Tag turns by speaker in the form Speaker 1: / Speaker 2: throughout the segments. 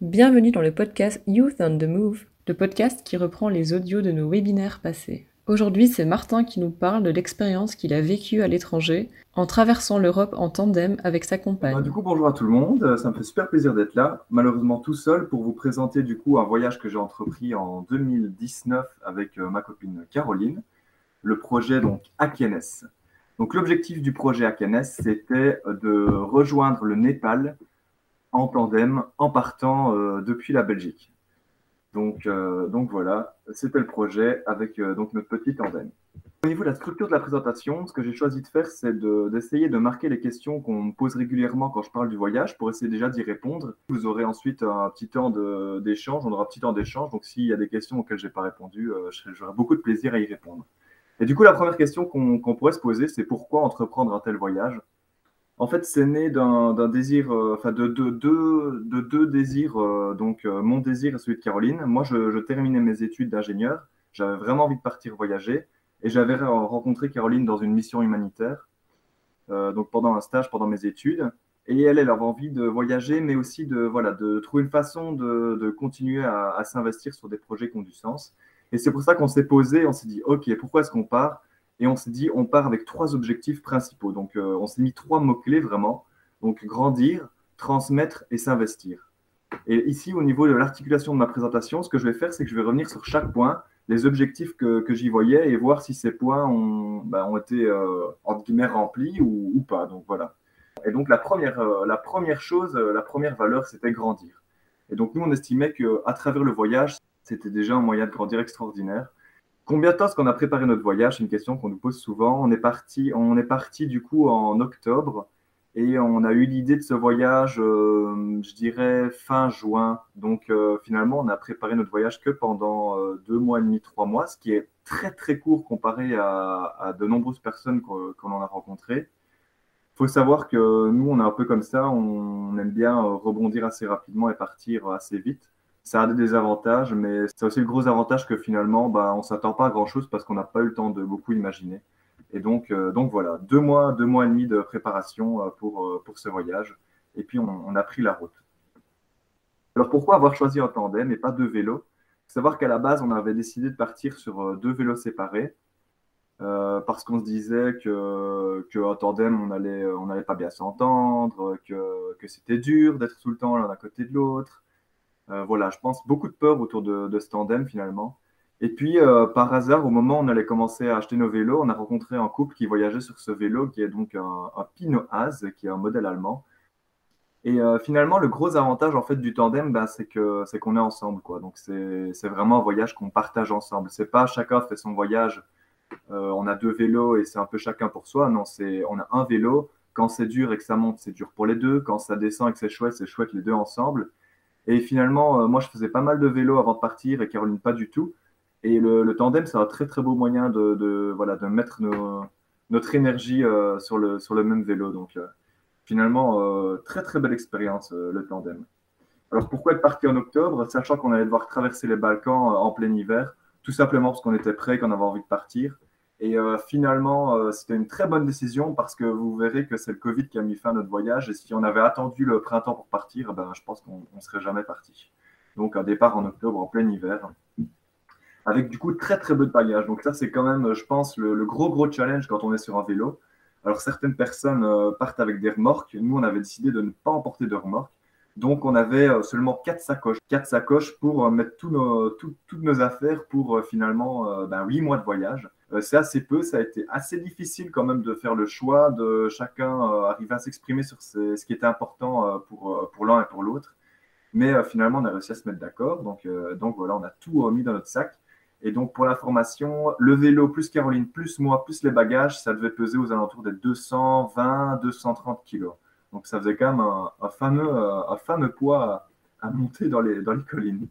Speaker 1: Bienvenue dans le podcast Youth on the Move, le podcast qui reprend les audios de nos webinaires passés. Aujourd'hui, c'est Martin qui nous parle de l'expérience qu'il a vécue à l'étranger en traversant l'Europe en tandem avec sa compagne.
Speaker 2: Bah, du coup, bonjour à tout le monde, ça me fait super plaisir d'être là, malheureusement tout seul pour vous présenter du coup un voyage que j'ai entrepris en 2019 avec euh, ma copine Caroline, le projet donc Akenes. Donc l'objectif du projet Akenes, c'était de rejoindre le Népal en tandem en partant euh, depuis la Belgique. Donc, euh, donc voilà, c'était le projet avec euh, notre petit tandem. Au niveau de la structure de la présentation, ce que j'ai choisi de faire, c'est d'essayer de, marquer les questions qu'on me pose régulièrement quand je parle du voyage pour essayer déjà d'y répondre. Vous aurez ensuite un petit temps d'échange, on aura un petit temps d'échange. Donc s'il y a des questions auxquelles je n'ai pas répondu, j'aurai beaucoup de plaisir à y répondre. Et du coup, la première question qu'on pourrait se poser, c'est pourquoi entreprendre un tel voyage? En fait, c'est né d'un désir, euh, enfin de, deux désirs. Euh, donc, euh, mon désir et celui de Caroline. Moi, je, terminais mes études d'ingénieur. J'avais vraiment envie de partir voyager. Et j'avais rencontré Caroline dans une mission humanitaire, donc pendant un stage, pendant mes études. Et elle, elle avait envie de voyager, mais aussi de, voilà, de trouver une façon de, continuer à, à s'investir sur des projets qui ont du sens. Et c'est pour ça qu'on s'est posé, on s'est dit, OK, pourquoi est-ce qu'on part? Et on s'est dit, on part avec trois objectifs principaux. Donc, euh, on s'est mis trois mots-clés vraiment. Donc, grandir, transmettre et s'investir. Et ici, au niveau de l'articulation de ma présentation, ce que je vais faire, c'est que je vais revenir sur chaque point, les objectifs que, j'y voyais et voir si ces points ont, ont été, euh, entre guillemets, remplis ou, pas. Donc, voilà. Et donc, la première, euh, la première chose, la première valeur, c'était grandir. Et donc, nous, on estimait qu'à travers le voyage, c'était déjà un moyen de grandir extraordinaire. Combien de temps est-ce qu'on a préparé notre voyage? C'est une question qu'on nous pose souvent. On est parti, on est parti du coup en octobre et on a eu l'idée de ce voyage, euh, je dirais fin juin. Donc euh, finalement, on a préparé notre voyage que pendant euh, deux mois et demi, trois mois, ce qui est très très court comparé à, de nombreuses personnes qu'on en a rencontrées. Il faut savoir que nous, on est un peu comme ça, on aime bien rebondir assez rapidement et partir assez vite ça a des avantages, mais c'est aussi le gros avantage que finalement, bah, on ne s'attend pas à grand-chose parce qu'on n'a pas eu le temps de beaucoup imaginer. Et donc, euh, voilà, deux mois, deux mois et demi de préparation euh, pour, euh, pour ce voyage. Et puis, on, a pris la route. Alors, pourquoi avoir choisi un tandem et pas deux vélos? Savoir qu'à la base, on avait décidé de partir sur deux vélos séparés. parce qu'on se disait que, tandem, on n'allait pas bien s'entendre, que, que c'était dur d'être tout le temps l'un à côté de l'autre, voilà, je pense beaucoup de peur autour de, ce tandem finalement. Et puis, euh, par hasard, au moment où on allait commencer à acheter nos vélos, on a rencontré un couple qui voyageait sur ce vélo, qui est donc un, un Pinot qui est un modèle allemand. Et euh, finalement, le gros avantage en fait du tandem, ben, c'est que c'est qu'on est ensemble, quoi. Donc c'est vraiment un voyage qu'on partage ensemble. C'est pas chacun fait son voyage. on a deux vélos et c'est un peu chacun pour soi. Non, c'est on a un vélo. Quand c'est dur et que ça monte, c'est dur pour les deux. Quand ça descend et que c'est chouette, c'est chouette les deux ensemble. Et finalement, euh, moi, je faisais pas mal de vélo avant de partir et Caroline pas du tout. Et le, tandem, c'est un très très beau moyen de, voilà, de mettre notre énergie euh, sur, le, sur le même vélo. Donc euh, finalement, très très belle expérience, le tandem. Alors pourquoi être parti en octobre, sachant qu'on allait devoir traverser les Balkans en plein hiver? Tout simplement parce qu'on était prêt, qu'on avait envie de partir. Et euh, finalement, euh, c'était une très bonne décision parce que vous verrez que c'est le Covid qui a mis fin à notre voyage. Et si on avait attendu le printemps pour partir, ben, je pense qu'on ne serait jamais parti. Donc un départ en octobre, en plein hiver, avec du coup très très peu de bagages. Donc ça, c'est quand même, je pense, le, gros gros challenge quand on est sur un vélo. Alors certaines personnes euh, partent avec des remorques. Nous, on avait décidé de ne pas emporter de remorques. Donc on avait seulement quatre sacoches, quatre sacoches pour mettre nos, toutes nos affaires pour finalement ben, 8 mois de voyage. Euh, c'est assez peu. Ça a été assez difficile quand même de faire le choix, de chacun euh, arriver à s'exprimer sur ce, qui était important euh, pour, l'un et pour l'autre. Mais finalement, on a réussi à se mettre d'accord. Donc, voilà, on a tout mis dans notre sac. Et donc, pour l'information, le vélo plus Caroline, plus moi, plus les bagages, ça devait peser aux alentours des 220, 230 kilos. Donc, ça faisait quand même un, fameux, un fameux poids à, monter dans les, dans les collines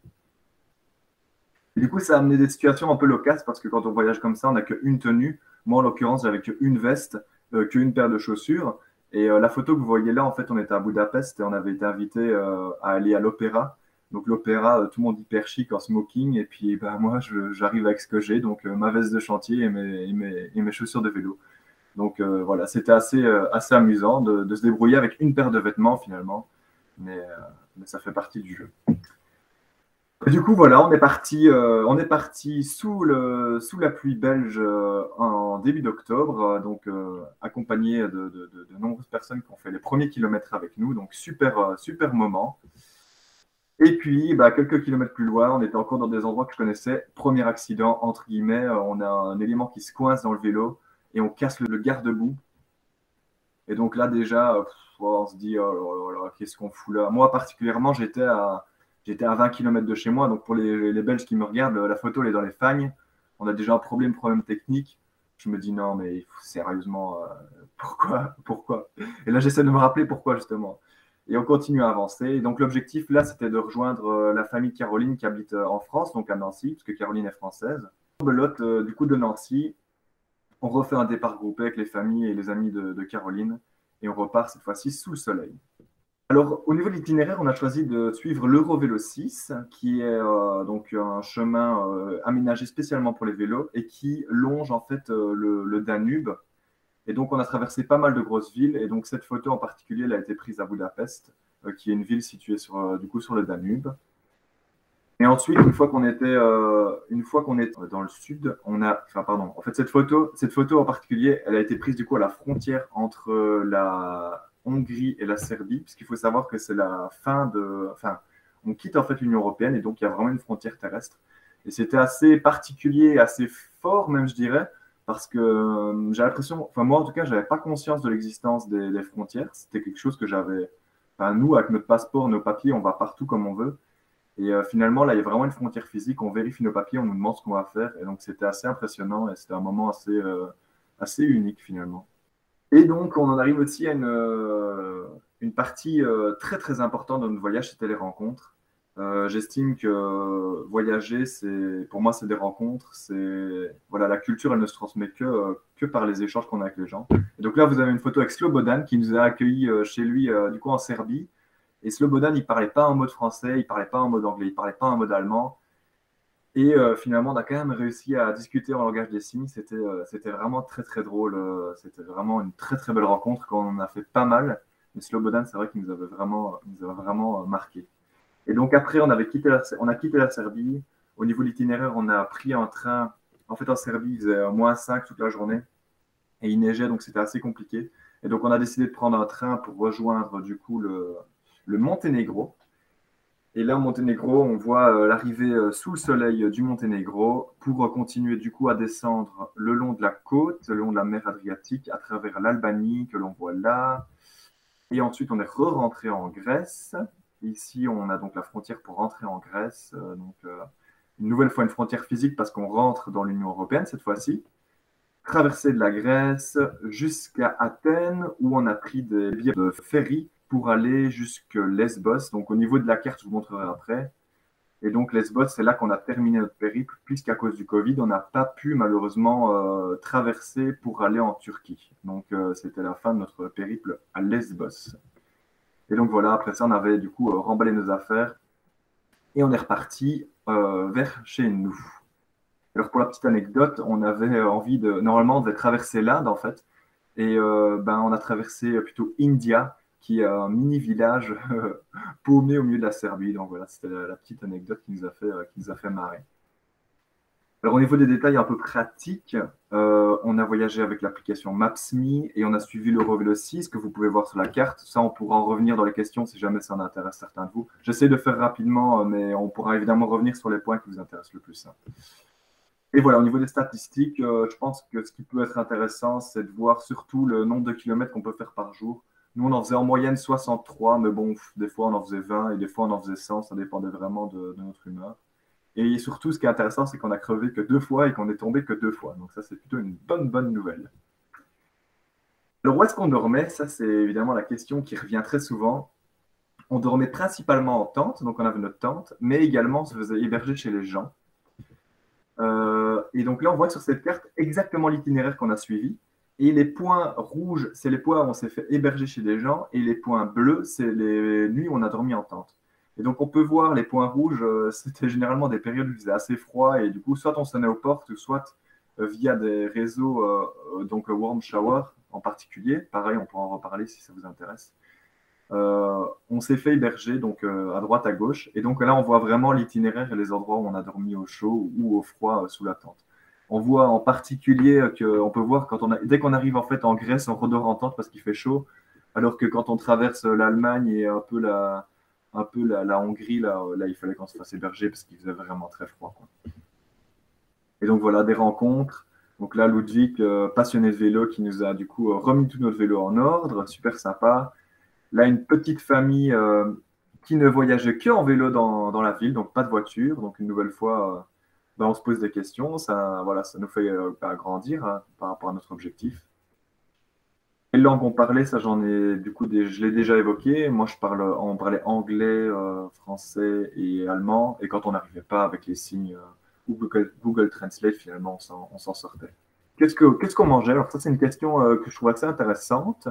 Speaker 2: du coup, ça a amené des situations un peu locales parce que quand on voyage comme ça, on n'a qu'une tenue. Moi, en l'occurrence, j'avais qu'une veste, euh, qu'une paire de chaussures. Et euh, la photo que vous voyez là, en fait, on était à Budapest et on avait été invité euh, à aller à l'opéra. Donc l'opéra, tout le monde hyper chic en smoking. Et puis bah, moi, j'arrive avec ce que j'ai, donc ma veste de chantier et mes, et mes, chaussures de vélo. Donc voilà, c'était assez, assez amusant de, de, se débrouiller avec une paire de vêtements finalement. Mais, mais ça fait partie du jeu. du coup, voilà, on est parti, on est parti sous, le, sous la pluie belge en début d'octobre, donc accompagné de, de, nombreuses personnes qui ont fait les premiers kilomètres avec nous, donc super, super moment. Et puis, bah, quelques kilomètres plus loin, on était encore dans des endroits que je connaissais. Premier accident, entre guillemets, euh, on a un élément qui se coince dans le vélo et on casse le, garde-boue. Et donc là, déjà, euh, on se dit, oh qu'est-ce qu'on fout là? Moi, particulièrement, j'étais à, j'étais à 20 km de chez moi. Donc pour les, les, Belges qui me regardent, la photo, elle est dans les fagnes. On a déjà un problème, problème technique. Je me dis, non, mais sérieusement, euh, pourquoi Pourquoi? Et là, j'essaie de me rappeler pourquoi, justement et on continue à avancer. donc l'objectif là, c'était de rejoindre euh, la famille Caroline qui habite en France, donc à Nancy, parce que Caroline est française. Belote, du coup de Nancy, on refait un départ groupé avec les familles et les amis de, Caroline, et on repart cette fois-ci sous le soleil. Alors, au niveau de l'itinéraire, on a choisi de suivre l'Eurovélo 6, qui est donc un chemin aménagé spécialement pour les vélos et qui longe en fait le Danube et donc, on a traversé pas mal de grosses villes. Et donc, cette photo en particulier, elle a été prise à Budapest, euh, qui est une ville située sur, euh, du coup, sur le Danube. Et ensuite, une fois qu'on était, euh, une fois qu'on est dans le sud, on a, enfin, pardon, en fait, cette photo, cette photo en particulier, elle a été prise du coup à la frontière entre la Hongrie et la Serbie, puisqu'il faut savoir que c'est la fin de, enfin, on quitte en fait l'Union européenne et donc il y a vraiment une frontière terrestre. Et c'était assez particulier, assez fort même, je dirais, parce que euh, j'ai l'impression, enfin moi en tout cas, j'avais pas conscience de l'existence des, frontières. C'était quelque chose que j'avais, enfin nous avec notre passeport, nos papiers, on va partout comme on veut. Et euh, finalement là, il y a vraiment une frontière physique. On vérifie nos papiers, on nous demande ce qu'on va faire. Et donc c'était assez impressionnant et c'était un moment assez, euh, assez unique finalement. Et donc on en arrive aussi à une, une partie très très importante de notre voyage, c'était les rencontres. Euh, j'estime que voyager, c'est pour moi, c'est des rencontres. C'est voilà, la culture, elle ne se transmet que, euh, que par les échanges qu'on a avec les gens. Et donc là, vous avez une photo avec Slobodan qui nous a accueillis euh, chez lui, du coup en Serbie. Et Slobodan, il parlait pas en mode français, il parlait pas en mode anglais, il parlait pas en mode allemand. Et finalement, on a quand même réussi à discuter en langage des signes. C'était c'était vraiment très très drôle. C'était vraiment une très très belle rencontre quand on en a fait pas mal. Mais Slobodan, c'est vrai qu'il nous avait vraiment, nous avait vraiment marqué. Et donc après, on, avait quitté la, on a quitté la Serbie. Au niveau de l'itinéraire, on a pris un train. En fait, en Serbie, il faisait moins 5 toute la journée. Et il neigeait, donc c'était assez compliqué. Et donc on a décidé de prendre un train pour rejoindre du coup le, le Monténégro. Et là, au Monténégro, on voit euh, l'arrivée euh, sous le soleil du Monténégro pour continuer du coup à descendre le long de la côte, le long de la mer Adriatique, à travers l'Albanie que l'on voit là. Et ensuite, on est re-rentré en Grèce. Ici, on a donc la frontière pour rentrer en Grèce. Euh, donc, euh, une nouvelle fois une frontière physique parce qu'on rentre dans l'Union européenne cette fois-ci. Traversée de la Grèce jusqu'à Athènes où on a pris des billets de ferry pour aller jusque Lesbos. Donc au niveau de la carte, je vous montrerai après. Et donc Lesbos, c'est là qu'on a terminé notre périple, puisqu'à cause du Covid, on n'a pas pu malheureusement euh, traverser pour aller en Turquie. Donc c'était la fin de notre périple à Lesbos. Et donc voilà, après ça, on avait du coup euh, remballé nos affaires et on est reparti euh, vers chez nous. Alors pour la petite anecdote, on avait envie de... Normalement, on devait traverser l'Inde en fait. Et euh, ben, on a traversé plutôt India, qui est un mini village paumé au milieu de la Serbie. Donc voilà, c'était la, petite anecdote qui nous a fait, qui a fait marrer. Alors au niveau des détails un peu pratiques, euh, on a voyagé avec l'application Maps.me et on a suivi l'Eurovélo 6 que vous pouvez voir sur la carte? Ça, on pourra en revenir dans les questions si jamais ça en intéresse certains de vous. J'essaie de faire rapidement, euh, mais on pourra évidemment revenir sur les points qui vous intéressent le plus. Hein. Et voilà, au niveau des statistiques, euh, je pense que ce qui peut être intéressant, c'est de voir surtout le nombre de kilomètres qu'on peut faire par jour. Nous, on en faisait en moyenne 63, mais bon, des fois on en faisait 20 et des fois on en faisait 100, ça dépendait vraiment de notre humeur. Et surtout, ce qui est intéressant, c'est qu'on a crevé que deux fois et qu'on est tombé que deux fois. Donc ça, c'est plutôt une bonne, bonne nouvelle. Alors, où est-ce qu'on dormait? Ça, c'est évidemment la question qui revient très souvent. On dormait principalement en tente, donc on avait notre tente, mais également on se faisait héberger chez les gens. Euh, et donc là, on voit sur cette carte exactement l'itinéraire qu'on a suivi. Et les points rouges, c'est les points où on s'est fait héberger chez des gens, et les points bleus, c'est les nuits où on a dormi en tente. Et donc, on peut voir les points rouges, euh, c'était généralement des périodes où il faisait assez froid, et du coup, soit on sonnait aux portes, soit euh, via des réseaux, euh, donc Warm Shower en particulier. Pareil, on pourra en reparler si ça vous intéresse. on s'est fait héberger donc à droite, à gauche. Et donc là, on voit vraiment l'itinéraire et les endroits où on a dormi au chaud ou au froid sous la tente. On voit en particulier qu'on peut voir quand on dès qu'on arrive en fait en Grèce, on redort en tente parce qu'il fait chaud, alors que quand on traverse l'Allemagne et un peu la, un peu la, Hongrie, là, là, il fallait qu'on se fasse héberger parce qu'il faisait vraiment très froid. Et donc voilà, des rencontres. Donc là, Ludwig, euh, passionné de vélo, qui nous a du coup euh, remis tout notre vélo en ordre, super sympa. Là, une petite famille euh, qui ne voyageait que en vélo dans, dans, la ville, donc pas de voiture. Donc une nouvelle fois, ben, on se pose des questions. Ça, voilà, ça nous fait ben, grandir hein, par rapport à notre objectif. Quelle langue on parlait Ça, j'en ai du coup, je l'ai déjà évoqué. Moi, je parle, on parlait anglais, euh, français et allemand. Et quand on n'arrivait pas avec les signes euh, Google, Translate, finalement, on s'en sortait. Qu'est-ce qu'on qu'est-ce qu'on mangeait? Alors ça, c'est une question euh, que je trouve assez intéressante.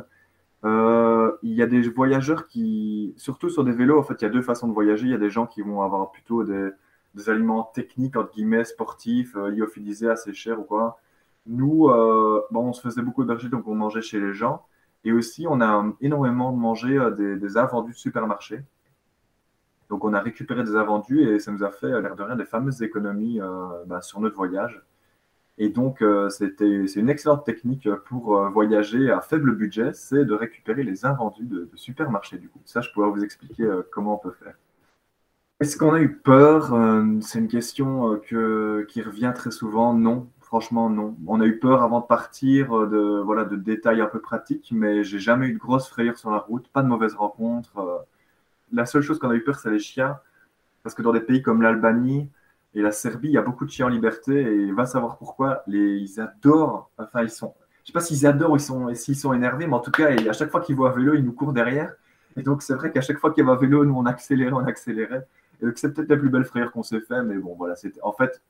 Speaker 2: il y a des voyageurs qui, surtout sur des vélos, en fait, il y a deux façons de voyager. Il y a des gens qui vont avoir plutôt des, des aliments techniques, entre guillemets, sportifs, lyophilisés assez chers ou quoi nous, euh, bon, on se faisait beaucoup héberger, donc on mangeait chez les gens. Et aussi, on a énormément mangé euh, des, invendus de supermarché. Donc, on a récupéré des invendus et ça nous a fait, l'air de rien, des fameuses économies euh, bah, sur notre voyage. Et donc, c'était, c'est une excellente technique pour voyager à faible budget, c'est de récupérer les invendus de, de supermarché. Du coup, ça, je pourrais vous expliquer comment on peut faire. Est-ce qu'on a eu peur C'est une question que, qui revient très souvent. Non, Franchement, non. On a eu peur avant de partir euh, de, voilà, de détails un peu pratiques, mais j'ai jamais eu de grosses frayeurs sur la route, pas de mauvaises rencontres. Euh. La seule chose qu'on a eu peur, c'est les chiens, parce que dans des pays comme l'Albanie et la Serbie, il y a beaucoup de chiens en liberté, et va savoir pourquoi. Les, ils adorent, enfin, ils sont, je sais pas s'ils adorent ou s'ils sont énervés, mais en tout cas, à chaque fois qu'ils voient un vélo, ils nous courent derrière. Et donc, c'est vrai qu'à chaque fois qu'il y avait un vélo, nous, on accélérait, on accélérait. C'est peut-être la plus belle frayeur qu'on s'est fait, mais bon, voilà, c'était, en fait,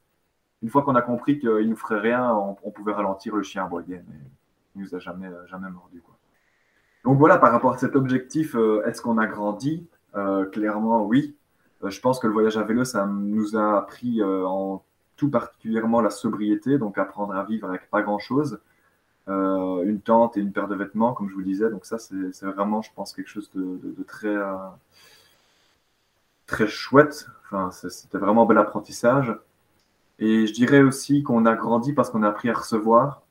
Speaker 2: une fois qu'on a compris qu'il ne nous ferait rien, on, pouvait ralentir le chien aboyait, mais il ne nous a jamais, jamais mordu. Quoi. Donc voilà, par rapport à cet objectif, euh, est-ce qu'on a grandi? Euh, Clairement, oui. Euh, je pense que le voyage à vélo, ça nous a appris en tout particulièrement la sobriété, donc apprendre à vivre avec pas grand-chose. une tente et une paire de vêtements, comme je vous disais. Donc ça, c'est vraiment, je pense, quelque chose de très, très chouette. Enfin, C'était vraiment un bel apprentissage. Et je dirais aussi qu'on a grandi parce qu'on a appris à recevoir.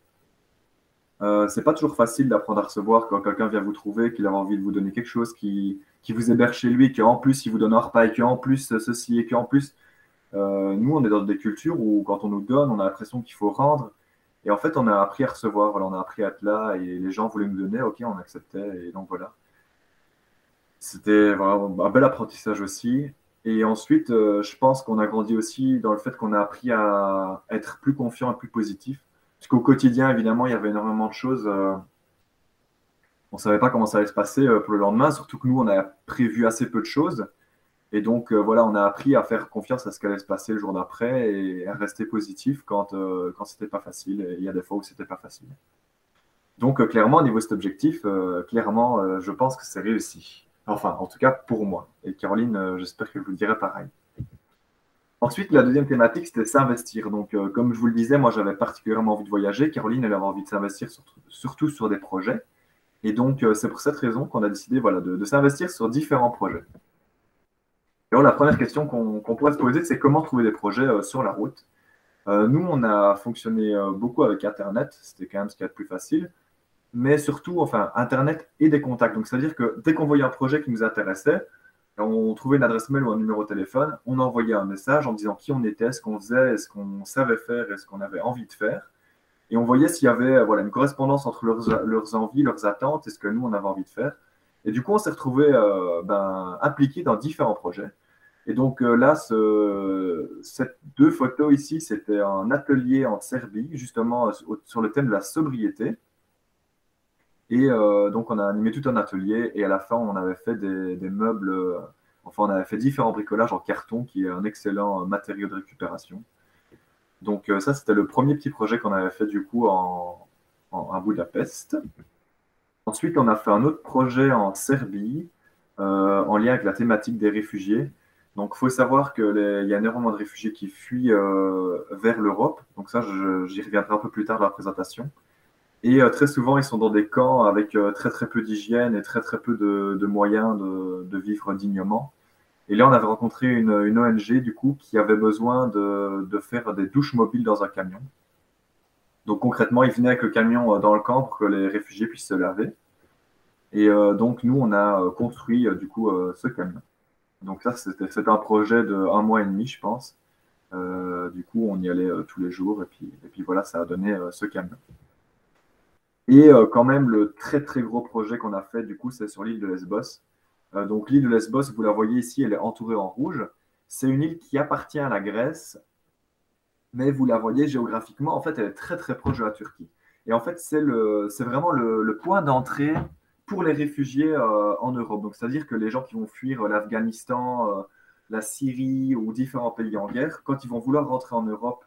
Speaker 2: Euh, c'est pas toujours facile d'apprendre à recevoir quand quelqu'un vient vous trouver, qu'il a envie de vous donner quelque chose, qui, vous héberge chez lui, qu'en plus il vous donne un repas et qu'en plus ceci et qu'en plus. Euh, nous, on est dans des cultures où quand on nous donne, on a l'impression qu'il faut rendre. Et en fait, on a appris à recevoir. On a appris à être là et les gens voulaient nous donner, ok, on acceptait. Et donc voilà. C'était vraiment un bel apprentissage aussi. Et ensuite, euh, je pense qu'on a grandi aussi dans le fait qu'on a appris à être plus confiant et plus positif. Parce qu'au quotidien, évidemment, il y avait énormément de choses. Euh, on ne savait pas comment ça allait se passer euh, pour le lendemain, surtout que nous, on a prévu assez peu de choses. Et donc, voilà, on a appris à faire confiance à ce qu'allait se passer le jour d'après et à rester positif quand, quand c'était pas facile. Il y a des fois où c'était pas facile. Donc, clairement, au niveau de cet objectif, clairement, je pense que c'est réussi. Enfin, en tout cas pour moi. Et Caroline, euh, j'espère qu'elle vous le dirait pareil. Ensuite, la deuxième thématique, c'était s'investir. Donc, euh, comme je vous le disais, moi, j'avais particulièrement envie de voyager. Caroline, elle avait envie de s'investir surtout sur des projets. Et donc, euh, c'est pour cette raison qu'on a décidé voilà, de, s'investir sur différents projets. alors, la première question qu'on pourrait se poser, c'est comment trouver des projets sur la route. nous, on a fonctionné beaucoup avec Internet. C'était quand même ce qui est le plus facile mais surtout, enfin, Internet et des contacts. Donc, c'est-à-dire que dès qu'on voyait un projet qui nous intéressait, on trouvait une adresse mail ou un numéro de téléphone, on envoyait un message en disant qui on était, ce qu'on faisait, ce qu'on savait faire et ce qu'on avait envie de faire. Et on voyait s'il y avait voilà, une correspondance entre leurs, envies, leurs attentes et ce que nous, on avait envie de faire. Et du coup, on s'est retrouvé euh, ben, impliqué dans différents projets. Et donc euh, là, ce, ces deux photos ici, c'était un atelier en Serbie, justement sur le thème de la sobriété. Et euh, donc, on a animé tout un atelier et à la fin, on avait fait des, meubles, euh, enfin, on avait fait différents bricolages en carton, qui est un excellent euh, matériau de récupération. Donc, ça, c'était le premier petit projet qu'on avait fait du coup en, à Budapest. Ensuite, on a fait un autre projet en Serbie, en lien avec la thématique des réfugiés. Donc, il faut savoir qu'il y a énormément de réfugiés qui fuient vers l'Europe. Donc, ça, j'y reviendrai un peu plus tard dans la présentation. Et très souvent, ils sont dans des camps avec très très peu d'hygiène et très très peu de, moyens de, vivre dignement. Et là, on avait rencontré une, ONG du coup qui avait besoin de, faire des douches mobiles dans un camion. Donc concrètement, ils venaient avec le camion dans le camp pour que les réfugiés puissent se laver. Et donc nous, on a construit du coup ce camion. Donc ça, c'était un projet de un mois et demi, je pense. Euh, du coup, on y allait euh, tous les jours et puis, voilà, ça a donné euh, ce camion. Et quand même, le très très gros projet qu'on a fait, du coup, c'est sur l'île de Lesbos. donc l'île de Lesbos, vous la voyez ici, elle est entourée en rouge. C'est une île qui appartient à la Grèce, mais vous la voyez géographiquement, en fait, elle est très très proche de la Turquie. Et en fait, c'est vraiment le, point d'entrée pour les réfugiés en Europe. Donc, c'est-à-dire que les gens qui vont fuir l'Afghanistan, la Syrie ou différents pays en guerre, quand ils vont vouloir rentrer en Europe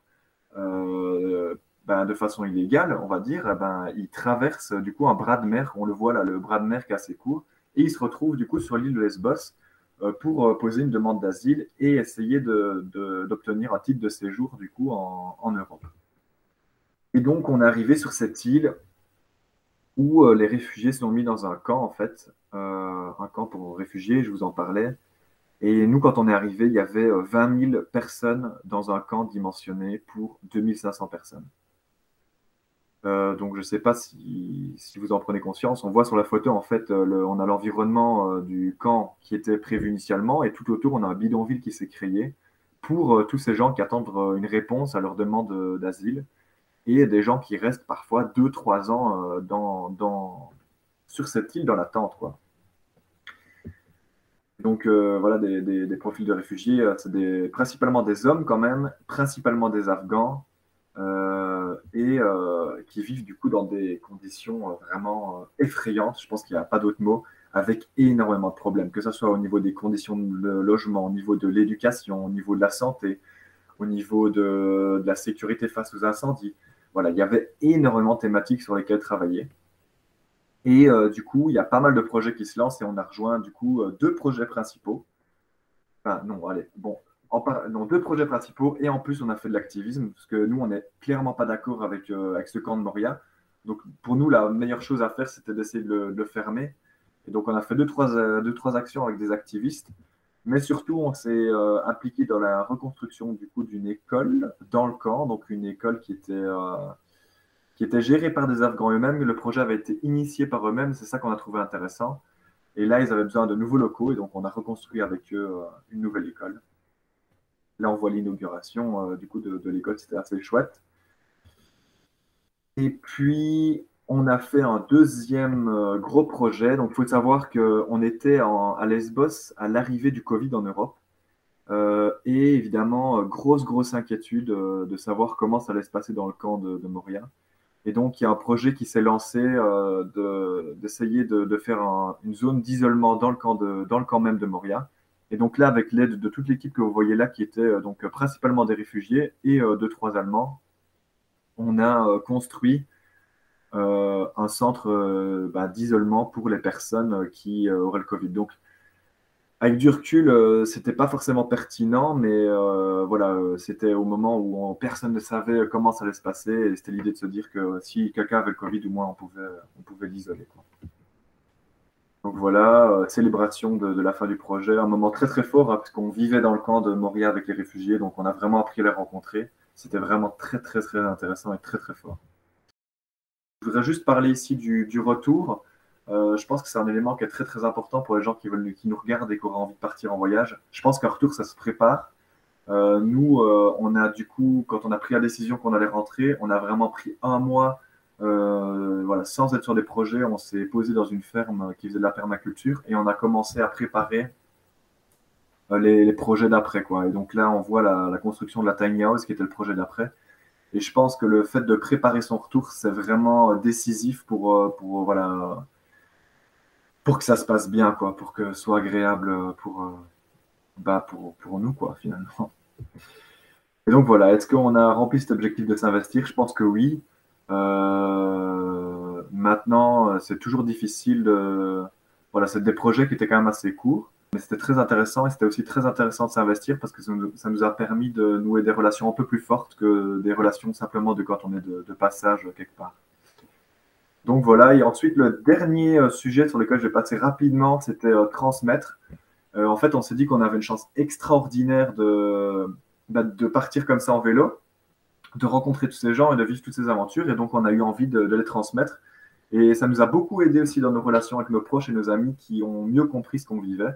Speaker 2: euh, ben, de façon illégale, on va dire, eh ben, ils traversent du coup un bras de mer. On le voit là, le bras de mer qui est assez court, et ils se retrouvent du coup sur l'île de Lesbos euh, pour euh, poser une demande d'asile et essayer d'obtenir un titre de séjour du coup en, Europe. Et donc on est arrivé sur cette île où les réfugiés sont mis dans un camp en fait, un camp pour réfugiés, je vous en parlais. Et nous, quand on est arrivé, il y avait 20 euh, 000 personnes dans un camp dimensionné pour 2500 personnes. Euh, donc, je ne sais pas si, vous en prenez conscience. On voit sur la photo, en fait, euh, on a l'environnement du camp qui était prévu initialement, et tout autour, on a un bidonville qui s'est créé pour tous ces gens qui attendent une réponse à leur demande d'asile, et des gens qui restent parfois 2-3 ans sur cette île dans l'attente. Donc euh, voilà, des, profils de réfugiés, euh, c'est principalement des hommes quand même, principalement des Afghans, euh, et qui vivent du coup dans des conditions vraiment effrayantes, je pense qu'il n'y a pas d'autre mot, avec énormément de problèmes, que ce soit au niveau des conditions de logement, au niveau de l'éducation, au niveau de la santé, au niveau de, la sécurité face aux incendies. Voilà, il y avait énormément de thématiques sur lesquelles travailler. Et euh, du coup, il y a pas mal de projets qui se lancent et on a rejoint du coup euh, deux projets principaux. Enfin, non, allez, bon, en deux projets principaux et en plus on a fait de l'activisme parce que nous on n'est clairement pas d'accord avec, euh, avec ce camp de Moria. Donc pour nous la meilleure chose à faire c'était d'essayer de, le fermer. Et donc on a fait deux trois, deux, trois actions avec des activistes. Mais surtout on s'est impliqué dans la reconstruction du coup d'une école dans le camp, donc une école qui était qui était géré par des Afghans eux-mêmes. Le projet avait été initié par eux-mêmes, c'est ça qu'on a trouvé intéressant. Et là, ils avaient besoin de nouveaux locaux, et donc on a reconstruit avec eux euh, une nouvelle école. Là, on voit l'inauguration euh, du coup de, l'école, c'était assez chouette. Et puis, on a fait un deuxième euh, gros projet. Donc, il faut savoir qu'on était à Lesbos à l'arrivée du Covid en Europe. et évidemment, grosse, grosse inquiétude de savoir comment ça allait se passer dans le camp de Moria. Et donc, il y a un projet qui s'est lancé euh, d'essayer de, faire une zone d'isolement dans, dans le camp même de Moria. Et donc là, avec l'aide de toute l'équipe que vous voyez là, qui était euh, donc principalement des réfugiés et euh, deux, trois Allemands, on a construit un centre bah, d'isolement pour les personnes qui auraient le Covid. Donc, avec du recul, euh, c'était pas forcément pertinent, mais euh, voilà, euh, c'était au moment où personne ne savait comment ça allait se passer, et c'était l'idée de se dire que si quelqu'un avait le Covid, au moins on pouvait, on pouvait l'isoler. Donc voilà, célébration de, la fin du projet, un moment très très fort, hein, parce qu'on vivait dans le camp de Moria avec les réfugiés, donc on a vraiment appris à les rencontrer. C'était vraiment très très très intéressant et très très fort. Je voudrais juste parler ici du, retour. Euh, je pense que c'est un élément qui est très très important pour les gens qui, veulent, qui nous regardent et qui auraient envie de partir en voyage. Je pense qu'un retour, ça se prépare. Euh, nous, euh, on a du coup, quand on a pris la décision qu'on allait rentrer, on a vraiment pris un mois voilà, sans être sur des projets. On s'est posé dans une ferme qui faisait de la permaculture et on a commencé à préparer les, projets d'après. Quoi. Et donc là, on voit la, construction de la tiny house qui était le projet d'après. Et je pense que le fait de préparer son retour, c'est vraiment décisif pour, pour voilà, pour que ça se passe bien, quoi, pour que ce soit agréable pour, euh, bah, pour, pour nous, quoi, finalement. Et donc voilà, est-ce qu'on a rempli cet objectif de s'investir? Je pense que oui. Euh, maintenant, c'est toujours difficile de. Voilà, c'est des projets qui étaient quand même assez courts, mais c'était très intéressant et c'était aussi très intéressant de s'investir parce que ça nous, a permis de nouer des relations un peu plus fortes que des relations simplement de quand on est de passage quelque part. Donc voilà, et ensuite le dernier sujet sur lequel je vais passer rapidement, c'était transmettre. en fait, on s'est dit qu'on avait une chance extraordinaire de, bah, de partir comme ça en vélo, de rencontrer tous ces gens et de vivre toutes ces aventures. Et donc, on a eu envie de, les transmettre. Et ça nous a beaucoup aidé aussi dans nos relations avec nos proches et nos amis qui ont mieux compris ce qu'on vivait.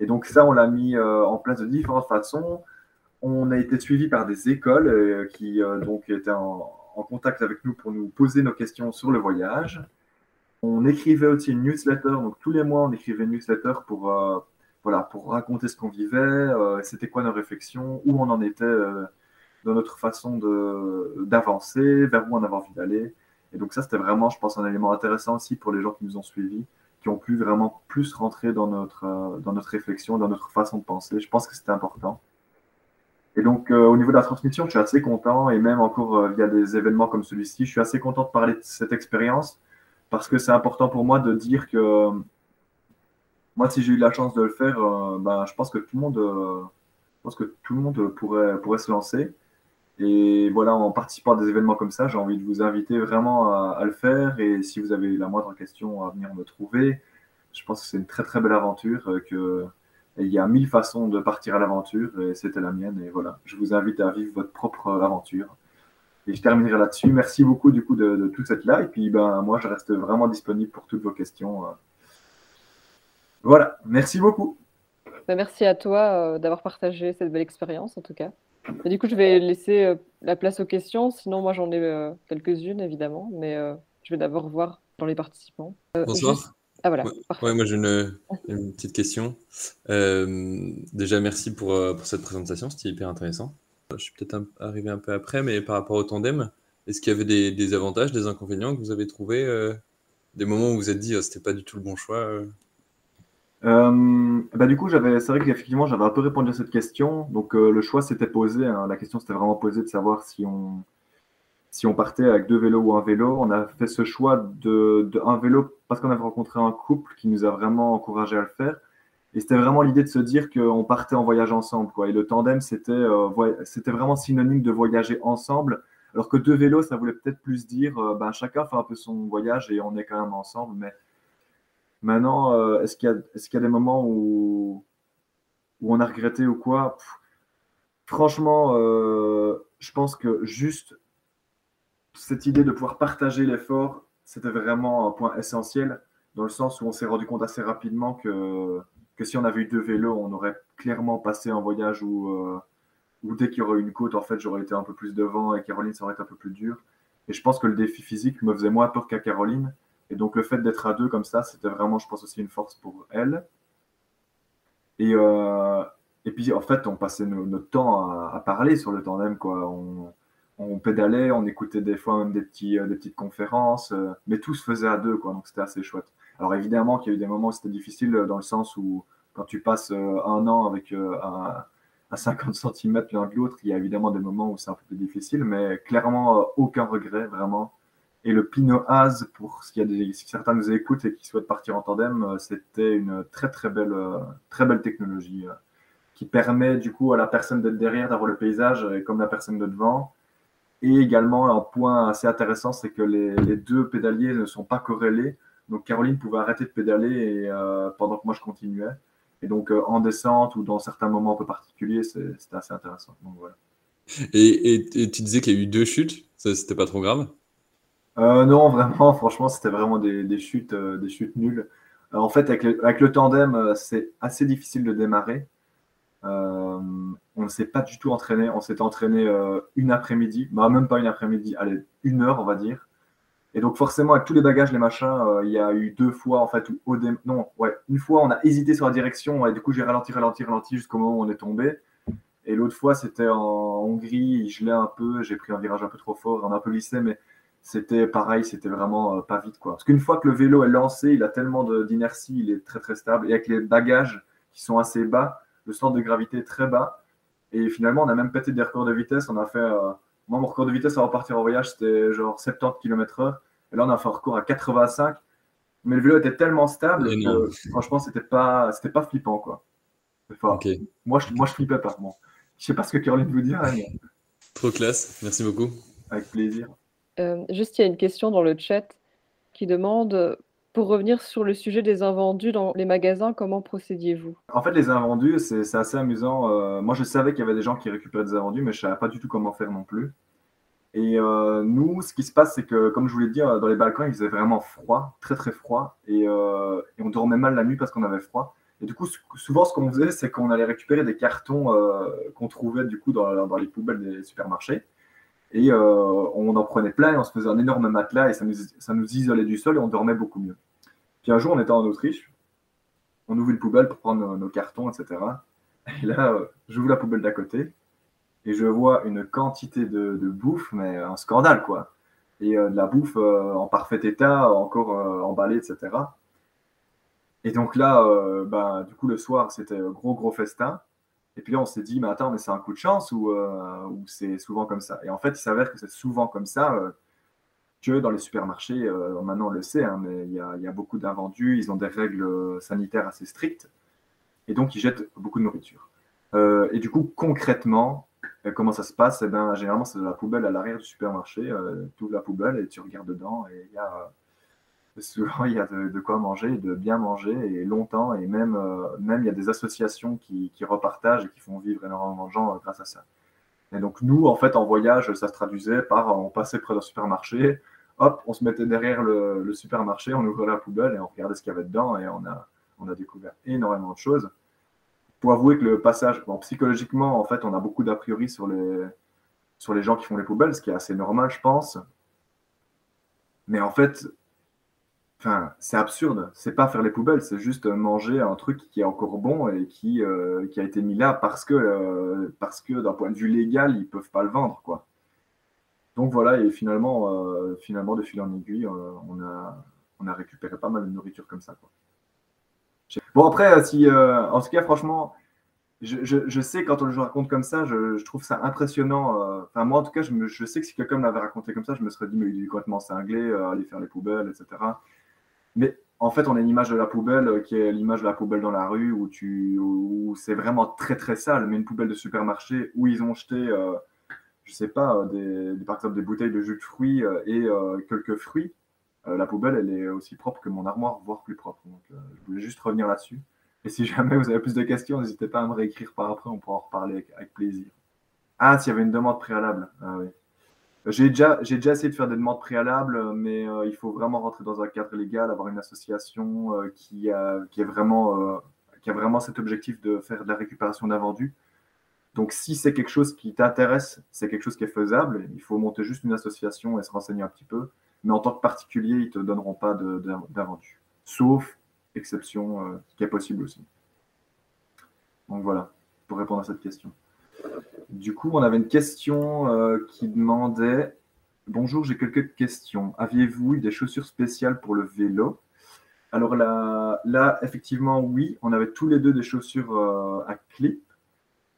Speaker 2: Et donc ça, on l'a mis euh, en place de différentes façons. On a été suivi par des écoles euh, qui euh, donc étaient en, contact avec nous pour nous poser nos questions sur le voyage. On écrivait aussi une newsletter, donc tous les mois on écrivait une newsletter pour, voilà, pour raconter ce qu'on vivait, c'était quoi nos réflexions, où on en était dans notre façon d'avancer, vers où on avait envie d'aller. Et donc ça, c'était vraiment, je pense, un élément intéressant aussi pour les gens qui nous ont suivis qui ont pu vraiment plus rentrer dans notre, euh, dans notre réflexion, dans notre façon de penser. Je pense que c'était important. Et donc, euh, au niveau de la transmission, je suis assez content, et même encore euh, via des événements comme celui-ci, je suis assez content de parler de cette expérience, parce que c'est important pour moi de dire que moi, si j'ai eu la chance de le faire, ben, je pense que tout le monde, je pense que tout le monde pourrait, pourrait se lancer. Et voilà, en participant à des événements comme ça, j'ai envie de vous inviter vraiment à, le faire. Et si vous avez la moindre question, à venir me trouver. Je pense que c'est une très très belle aventure. Euh, il y a mille façons de partir à l'aventure et c'était la mienne. Et voilà, je vous invite à vivre votre propre aventure. Et je terminerai là-dessus. Merci beaucoup du coup de, tout cette là. Et puis ben moi, je reste vraiment disponible pour toutes vos questions. Euh. Voilà, merci beaucoup.
Speaker 1: Ben, merci à toi euh, d'avoir partagé cette belle expérience en tout cas du coup, je vais laisser euh, la place aux questions. Sinon, moi, j'en ai euh, quelques-unes, évidemment. Mais euh, je vais d'abord voir dans les participants.
Speaker 3: Bonsoir.
Speaker 1: Ah voilà.
Speaker 3: Ouais, moi j'ai une, petite question. déjà merci pour, pour cette présentation, c'était hyper intéressant. Je suis peut-être arrivé un peu après, mais par rapport au tandem, est-ce qu'il y avait des, des, avantages, des inconvénients que vous avez trouvés, des moments où vous vous êtes dit oh, c'était pas du tout le bon choix
Speaker 2: euh, bah du coup, c'est vrai qu'effectivement, j'avais un peu répondu à cette question. Donc, euh, le choix s'était posé. Hein. La question s'était vraiment posée de savoir si on, si on partait avec deux vélos ou un vélo. On a fait ce choix de, vélo parce qu'on avait rencontré un couple qui nous a vraiment encouragé à le faire. Et c'était vraiment l'idée de se dire qu'on partait en voyage ensemble. Et le tandem, c'était, euh, c'était vraiment synonyme de voyager ensemble. Alors que deux vélos, ça voulait peut-être plus dire, ben, chacun fait un peu son voyage et on est quand même ensemble. Mais Maintenant, euh, est-ce qu'il y, a des moments où, on a regretté ou quoi? Franchement, euh, je pense que juste cette idée de pouvoir partager l'effort, c'était vraiment un point essentiel, dans le sens où on s'est rendu compte assez rapidement que, que si on avait eu deux vélos, on aurait clairement passé un voyage où, euh, dès qu'il y aurait une côte, en fait, j'aurais été un peu plus devant et Caroline, ça aurait été un peu plus dur. Et je pense que le défi physique me faisait moins peur qu'à Caroline. Et donc le fait d'être à deux comme ça, c'était vraiment, je pense, aussi une force pour elle. Et, euh, puis en fait, on passait notre temps à, parler sur le tandem. Quoi. On, pédalait, on écoutait des fois même des, euh, petites conférences, euh, mais tout se faisait à deux, quoi, donc c'était assez chouette. Alors évidemment qu'il y a eu des moments où c'était difficile dans le sens où quand tu passes un an avec un, à 50 cm l'un de l'autre, il y a évidemment des moments où c'est un peu plus difficile, mais clairement aucun regret, vraiment. Et le Pinot pour s'il y a si certains nous écoutent et qui souhaitent partir en tandem, euh, c'était une très très belle, euh, très belle technologie euh, qui permet du coup à la personne d'être derrière, d'avoir le paysage comme la personne de devant. Et également, un point assez intéressant, c'est que les, deux pédaliers ne sont pas corrélés. Donc Caroline pouvait arrêter de pédaler et, pendant que moi je continuais. Et donc en descente ou dans certains moments un peu particuliers, c'était assez intéressant.
Speaker 3: Et, et, tu disais qu'il y a eu deux chutes, ça c'était pas trop grave
Speaker 2: euh, non, vraiment, franchement, c'était vraiment des, chutes, euh, des chutes nulles. Euh, en fait, avec le, tandem, c'est assez difficile de démarrer. on ne s'est pas du tout entraîné. On s'est entraîné une après-midi, bah, même pas une après-midi, allez, une heure, on va dire. Et donc, forcément, avec tous les bagages, les machins, il y a eu deux fois, en fait, où au non, ouais, une fois, on a hésité sur la direction, et du coup, j'ai ralenti, ralenti, ralenti jusqu'au moment où on est tombé. Et l'autre fois, c'était en Hongrie, il gelait un peu, j'ai pris un virage un peu trop fort, on a un peu glissé, mais c'était pareil, c'était vraiment euh, pas vite. Quoi. Parce qu'une fois que le vélo est lancé, il a tellement d'inertie, il est très très stable. Et avec les bagages qui sont assez bas, le centre de gravité est très bas. Et finalement, on a même pété des records de vitesse. On a fait, euh, moi, mon record de vitesse à repartir en voyage, c'était genre 70 km/h. Et là, on a fait un record à 85. Mais le vélo était tellement stable que franchement, c'était pas, c'était pas flippant. Quoi. moi, je, moi, je flippais pas. Bon. Je sais pas ce que Caroline vous dit. Hein,
Speaker 3: Trop classe. Merci beaucoup.
Speaker 2: Avec plaisir.
Speaker 1: Euh, juste, il y a une question dans le chat qui demande pour revenir sur le sujet des invendus dans les magasins, comment procédiez-vous?
Speaker 2: En fait, les invendus, c'est assez amusant. Euh, moi, je savais qu'il y avait des gens qui récupéraient des invendus, mais je ne savais pas du tout comment faire non plus. Et euh, nous, ce qui se passe, c'est que, comme je vous l'ai dit, dans les balcons, il faisait vraiment froid, très très froid, et, et on dormait mal la nuit parce qu'on avait froid. Et du coup, souvent, ce qu'on faisait, c'est qu'on allait récupérer des cartons qu'on trouvait du coup dans, dans, les poubelles des supermarchés. Et euh, on en prenait plein, on se faisait un énorme matelas et ça nous, ça nous isolait du sol et on dormait beaucoup mieux. Puis un jour, on était en Autriche, on ouvre une poubelle pour prendre nos, cartons, etc. Et là, euh, j'ouvre la poubelle d'à côté et je vois une quantité de, bouffe, mais un scandale, quoi. Et euh, de la bouffe en parfait état, encore emballée, etc. Et donc là, bah, du coup, le soir, c'était gros, gros festin. Et puis là, on s'est dit, mais attends, mais c'est un coup de chance ou, euh, c'est souvent comme ça? Et en fait, il s'avère que c'est souvent comme ça euh, que dans les supermarchés, euh, maintenant on le sait, hein, mais il y, a, beaucoup d'invendus, ils ont des règles sanitaires assez strictes, et donc ils jettent beaucoup de nourriture. et du coup, concrètement, comment ça se passe? Eh ben, Généralement, c'est de la poubelle à l'arrière du supermarché. tu ouvres la poubelle et tu regardes dedans, et il y a souvent il y a de, quoi manger, de bien manger et longtemps. Et même, euh, même il y a des associations qui, qui, repartagent et qui font vivre énormément de gens euh, grâce à ça. Et donc nous, en fait, en voyage, ça se traduisait par on passait près d'un supermarché, hop, on se mettait derrière le, supermarché, on ouvrait la poubelle et on regardait ce qu'il y avait dedans et on a, on a découvert énormément de choses. Pour avouer que le passage, psychologiquement, en fait, on a beaucoup d'a priori sur les, sur les gens qui font les poubelles, ce qui est assez normal, je pense. Mais en fait, Enfin, c'est absurde. C'est pas faire les poubelles, c'est juste manger un truc qui est encore bon et qui, euh, a été mis là parce que, euh, que d'un point de vue légal, ils peuvent pas le vendre, quoi. Donc voilà, et finalement, euh, finalement de fil en aiguille, on, a, on a récupéré pas mal de nourriture comme ça. Bon, après, si, en tout cas, franchement, je, je, sais quand on je raconte comme ça, je, je trouve ça impressionnant. Enfin, moi, en tout cas, je, me, sais que si quelqu'un m'avait raconté comme ça, je me serais dit, mais il est complètement cinglé, aller faire les poubelles, etc. Mais en fait, on a une image de la poubelle euh, qui est l'image de la poubelle dans la rue où, tu, où c'est vraiment très très sale, mais une poubelle de supermarché où ils ont jeté, euh, je sais pas, euh, des, par exemple des bouteilles de jus de fruits et quelques fruits. la poubelle, elle est aussi propre que mon armoire, voire plus propre. Je voulais juste revenir là-dessus. Et si jamais vous avez plus de questions, n'hésitez pas à me réécrire par après, on pourra en reparler avec, plaisir. Ah, s'il y avait une demande préalable. Ah oui. J'ai déjà, j'ai déjà essayé de faire des demandes préalables, mais euh, il faut vraiment rentrer dans un cadre légal, avoir une association euh, qui, a, qui, est vraiment, euh, qui a vraiment cet objectif de faire de la récupération d'invendus. Donc, si c'est quelque chose qui t'intéresse, c'est quelque chose qui est faisable, il faut monter juste une association et se renseigner un petit peu. Mais en tant que particulier, ils ne te donneront pas d'invendus. Sauf exception qui est possible aussi. Donc voilà, pour répondre à cette question. Du coup, on avait une question euh, qui demandait Bonjour, j'ai quelques questions. Aviez-vous des chaussures spéciales pour le vélo? Alors là, là, effectivement, oui, on avait tous les deux des chaussures euh, à clip.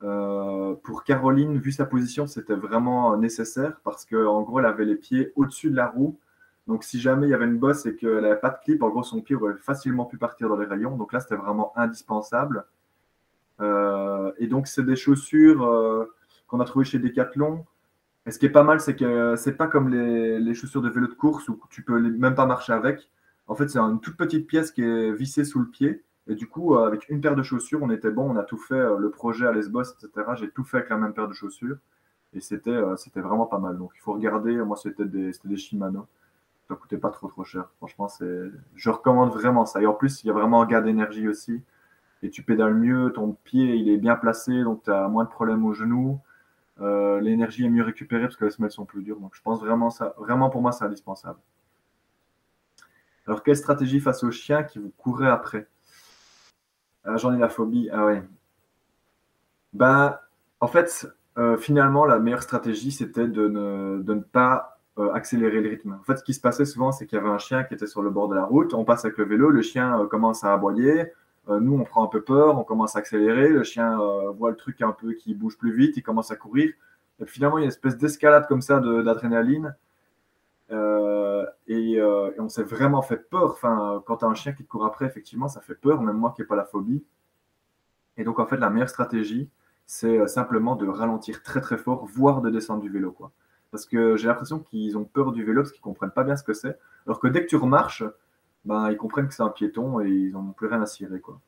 Speaker 2: Euh, pour Caroline, vu sa position, c'était vraiment nécessaire parce qu'en gros, elle avait les pieds au-dessus de la roue. Donc, si jamais il y avait une bosse et qu'elle n'avait pas de clip, en gros, son pied aurait facilement pu partir dans les rayons. Donc là, c'était vraiment indispensable. et donc, c'est des chaussures qu'on a trouvé chez Decathlon. Et ce qui est pas mal, c'est que c'est pas comme les, chaussures de vélo de course où tu peux même pas marcher avec. En fait, c'est une toute petite pièce qui est vissée sous le pied. Et du coup, euh, avec une paire de chaussures, on était bon, on a tout fait, euh, le projet à Lesbos, etc. J'ai tout fait avec la même paire de chaussures. Et c'était euh, c'était vraiment pas mal. Donc, il faut regarder. Moi, c'était des, des Shimano. Ça coûtait pas trop trop cher. Franchement, c'est je recommande vraiment ça. Et en plus, il y a vraiment un gain d'énergie aussi. Et tu pédales mieux, ton pied, il est bien placé, donc tu as moins de problèmes aux genoux. Euh, l'énergie est mieux récupérée parce que les semelles sont plus dures. Donc je pense vraiment ça, vraiment pour moi, c'est indispensable. Alors, quelle stratégie face aux chiens qui vous courez après? Ah, J'en ai la phobie. Ah ouais. Ben, en fait, euh, finalement, la meilleure stratégie, c'était de ne, pas euh, accélérer le rythme. En fait, ce qui se passait souvent, c'est qu'il y avait un chien qui était sur le bord de la route. On passe avec le vélo, le chien commence à aboyer. Euh, nous, on prend un peu peur, on commence à accélérer, le chien euh, voit le truc un peu qui bouge plus vite, il commence à courir. Et finalement, il y a une espèce d'escalade comme ça d'adrénaline. Euh, et, on s'est vraiment fait peur. Enfin, quand tu as un chien qui te court après, effectivement, ça fait peur, même moi qui n'ai pas la phobie. Et donc, en fait, la meilleure stratégie, c'est simplement de ralentir très très fort, voire de descendre du vélo. Quoi. Parce que j'ai l'impression qu'ils ont peur du vélo parce qu'ils comprennent pas bien ce que c'est. Alors que dès que tu remarches, ben, ils comprennent que c'est un piéton et ils n'ont plus rien à cirer. Quoi.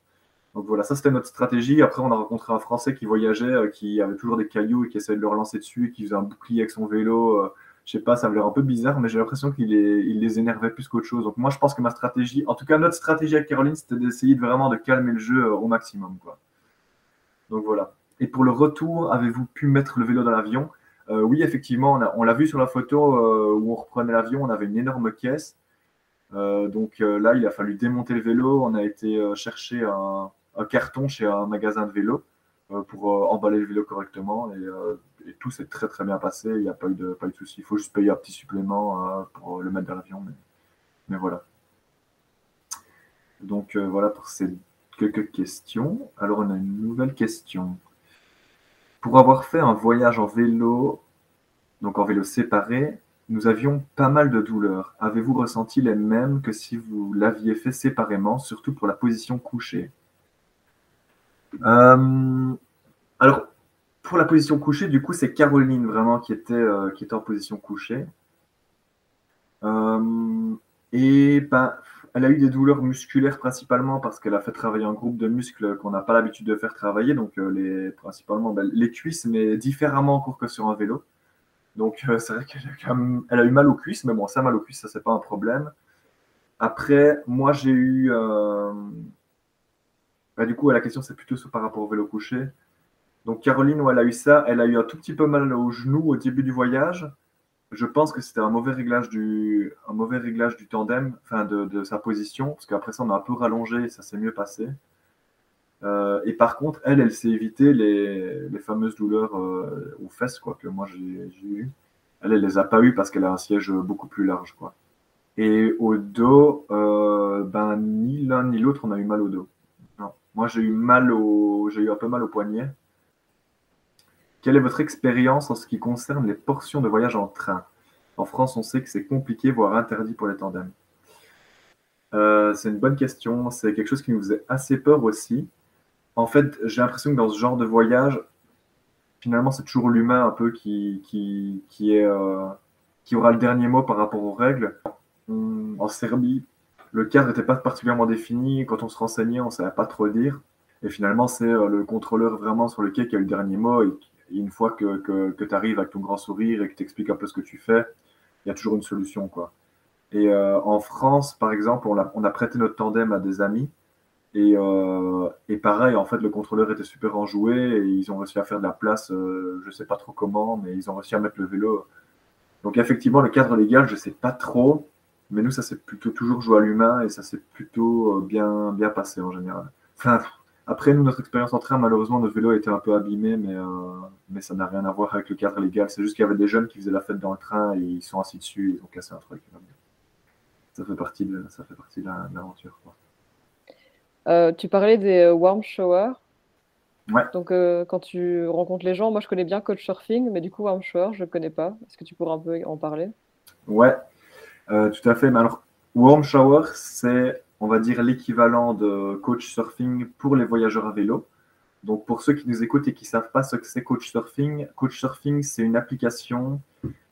Speaker 2: Donc voilà, ça c'était notre stratégie. Après, on a rencontré un Français qui voyageait, euh, qui avait toujours des cailloux et qui essayait de le relancer dessus et qui faisait un bouclier avec son vélo. Euh, je sais pas, ça avait l'air un peu bizarre, mais j'ai l'impression qu'il les, énervait plus qu'autre chose. Donc moi, je pense que ma stratégie, en tout cas notre stratégie avec Caroline, c'était d'essayer vraiment de calmer le jeu euh, au maximum. Quoi. Donc voilà. Et pour le retour, avez-vous pu mettre le vélo dans l'avion? Euh, Oui, effectivement, on l'a vu sur la photo où on reprenait l'avion, on avait une énorme caisse. Donc là, il a fallu démonter le vélo. On a été chercher un, carton chez un magasin de vélo pour emballer le vélo correctement. Et tout s'est très très bien passé, il n'y a pas eu de, pas de souci. Il faut juste payer un petit supplément euh, pour le mettre dans l'avion, mais, mais, voilà. Donc euh, voilà pour ces quelques questions. Alors on a une nouvelle question. Pour avoir fait un voyage en vélo, donc en vélo séparé, nous avions pas mal de douleurs. Avez-vous ressenti les mêmes que si vous l'aviez fait séparément, surtout pour la position couchée? Euh, Alors, pour la position couchée, du coup, c'est Caroline vraiment qui était, euh, qui était en position couchée. Euh, et ben, elle a eu des douleurs musculaires principalement parce qu'elle a fait travailler un groupe de muscles qu'on n'a pas l'habitude de faire travailler, donc principalement ben, les cuisses, mais différemment encore que sur un vélo. Donc c'est vrai qu'elle a, eu mal aux cuisses, mais bon, ça, mal aux cuisses, ça, c'est pas un problème. Après, moi, j'ai eu. Ben, du coup, la question, c'est plutôt par rapport au vélo couché. Donc Caroline, elle a eu ça, elle a eu un tout petit peu mal au genou au début du voyage. Je pense que c'était un mauvais réglage du, un mauvais réglage du tandem, enfin de, sa position, parce qu'après ça on a un peu rallongé et ça s'est mieux passé. Euh, et par contre, elle, elle s'est évité les, fameuses douleurs euh, aux fesses quoi, que moi j'ai eu. Elle, elle les a pas eues parce qu'elle a un siège beaucoup plus large. Quoi. Et au dos, euh, ben, ni l'un ni l'autre, on a eu mal au dos. Non. Moi, j'ai eu mal au, eu un peu mal au poignet. Quelle est votre expérience en ce qui concerne les portions de voyage en train? En France, on sait que c'est compliqué, voire interdit pour les tandems. C'est une bonne question. C'est quelque chose qui nous faisait assez peur aussi. En fait, j'ai l'impression que dans ce genre de voyage, finalement, c'est toujours l'humain un peu qui, qui, est, euh, qui aura le dernier mot par rapport aux règles. En Serbie, le cadre n'était pas particulièrement défini. Quand on se renseignait, on ne savait pas trop dire. Et finalement, c'est euh, le contrôleur vraiment sur le quai qui a le dernier mot et une fois que, que, tu arrives avec ton grand sourire et que tu expliques un peu ce que tu fais, il y a toujours une solution. Quoi. Et euh, en France, par exemple, on a, on a, prêté notre tandem à des amis. Et, euh, et, pareil, en fait, le contrôleur était super enjoué et ils ont réussi à faire de la place, euh, je ne sais pas trop comment, mais ils ont réussi à mettre le vélo. Donc effectivement, le cadre légal, je ne sais pas trop, mais nous, ça s'est plutôt toujours joué à l'humain et ça s'est plutôt bien, bien passé en général. Après, nous, notre expérience en train, malheureusement, notre vélo a été un peu abîmé, mais, euh, mais ça n'a rien à voir avec le cadre légal. C'est juste qu'il y avait des jeunes qui faisaient la fête dans le train et ils sont assis dessus, ils ont cassé un truc. Ça fait partie de, ça fait partie de l'aventure.
Speaker 1: Euh, tu parlais des euh, warm showers.
Speaker 2: Ouais.
Speaker 1: Donc, quand tu rencontres les gens, moi je connais bien coach surfing, mais du coup, warm shower, je ne connais pas. Est-ce que tu pourrais un peu en parler?
Speaker 2: Ouais, tout à fait. Mais alors, warm shower, c'est on va dire, l'équivalent de coach surfing pour les voyageurs à vélo. Donc, pour ceux qui nous écoutent et qui ne savent pas ce que c'est coach surfing, coach surfing, c'est une application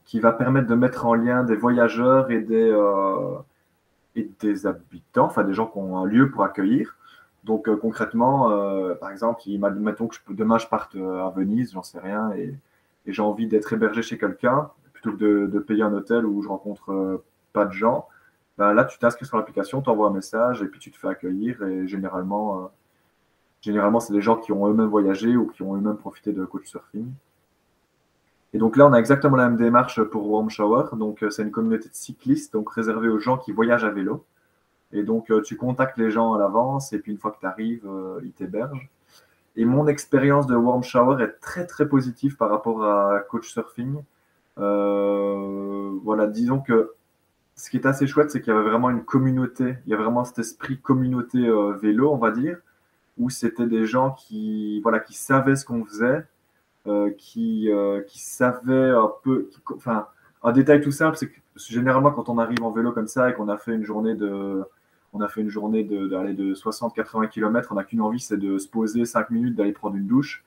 Speaker 2: qui va permettre de mettre en lien des voyageurs et des, euh, et des habitants, enfin des gens qui ont un lieu pour accueillir. Donc, euh, concrètement, euh, par exemple, mettons que demain je parte à Venise, j'en sais rien, et, j'ai envie d'être hébergé chez quelqu'un, plutôt que de, payer un hôtel où je rencontre pas de gens ben là, tu t'inscris sur l'application, tu envoies un message et puis tu te fais accueillir. Et généralement, euh, généralement c'est des gens qui ont eux-mêmes voyagé ou qui ont eux-mêmes profité de coach surfing. Et donc là, on a exactement la même démarche pour Warm Shower. Donc, euh, c'est une communauté de cyclistes, donc réservée aux gens qui voyagent à vélo. Et donc, euh, tu contactes les gens à l'avance et puis une fois que tu arrives, ils t'hébergent. Et mon expérience de Warm Shower est très très positive par rapport à Coach Surfing. voilà, disons que ce qui est assez chouette, c'est qu'il y avait vraiment une communauté. Il y a vraiment cet esprit communauté euh, vélo, on va dire, où c'était des gens qui, voilà, qui savaient ce qu'on faisait, euh, qui, euh, qui savaient un peu. enfin, un détail tout simple, c'est que généralement, quand on arrive en vélo comme ça et qu'on a fait une journée de. On a fait une journée de, de, de 60-80 km, on n'a qu'une envie, c'est de se poser 5 minutes, d'aller prendre une douche.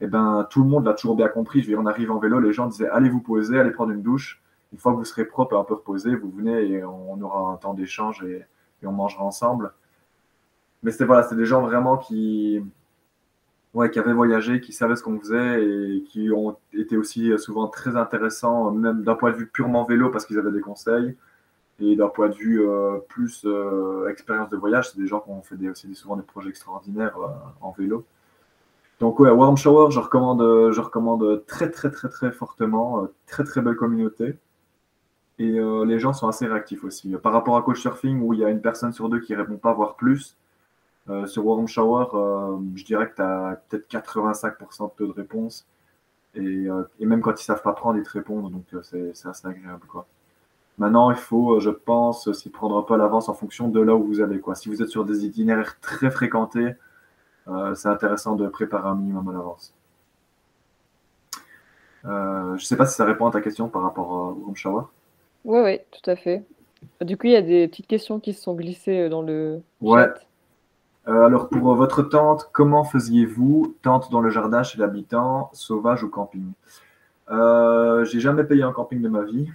Speaker 2: et eh ben, tout le monde l'a toujours bien compris. On arrive en vélo, les gens disaient allez vous poser, allez prendre une douche. Une fois que vous serez propre et un peu reposé, vous venez et on aura un temps d'échange et, on mangera ensemble. Mais c'était voilà, des gens vraiment qui, ouais, qui avaient voyagé, qui savaient ce qu'on faisait et qui ont été aussi souvent très intéressants, même d'un point de vue purement vélo parce qu'ils avaient des conseils. Et d'un point de vue euh, plus euh, expérience de voyage, c'est des gens qui ont fait souvent des projets extraordinaires euh, en vélo. Donc ouais, Warm Shower, je recommande, je recommande très très très très fortement, très très belle communauté. Et les gens sont assez réactifs aussi. Par rapport à Coach Surfing, où il y a une personne sur deux qui répond pas, voire plus, sur Warm Shower, je dirais que tu as peut-être 85% de taux de réponse. Et, et, même quand ils savent pas prendre, ils te répondent. Donc c'est assez agréable. Quoi. Maintenant, il faut, je pense, s'y prendre un peu à l'avance en fonction de là où vous allez. Quoi. Si vous êtes sur des itinéraires très fréquentés, euh, c'est intéressant de préparer un minimum à l'avance. Euh, je ne sais pas si ça répond à ta question par rapport au room shower.
Speaker 1: Oui, oui, tout à fait. Du coup, il y a des petites questions qui se sont glissées dans le
Speaker 2: ouais. Euh, alors, pour votre tente, comment faisiez-vous Tente dans le jardin chez l'habitant, sauvage ou camping? Euh, J'ai jamais payé un camping de ma vie.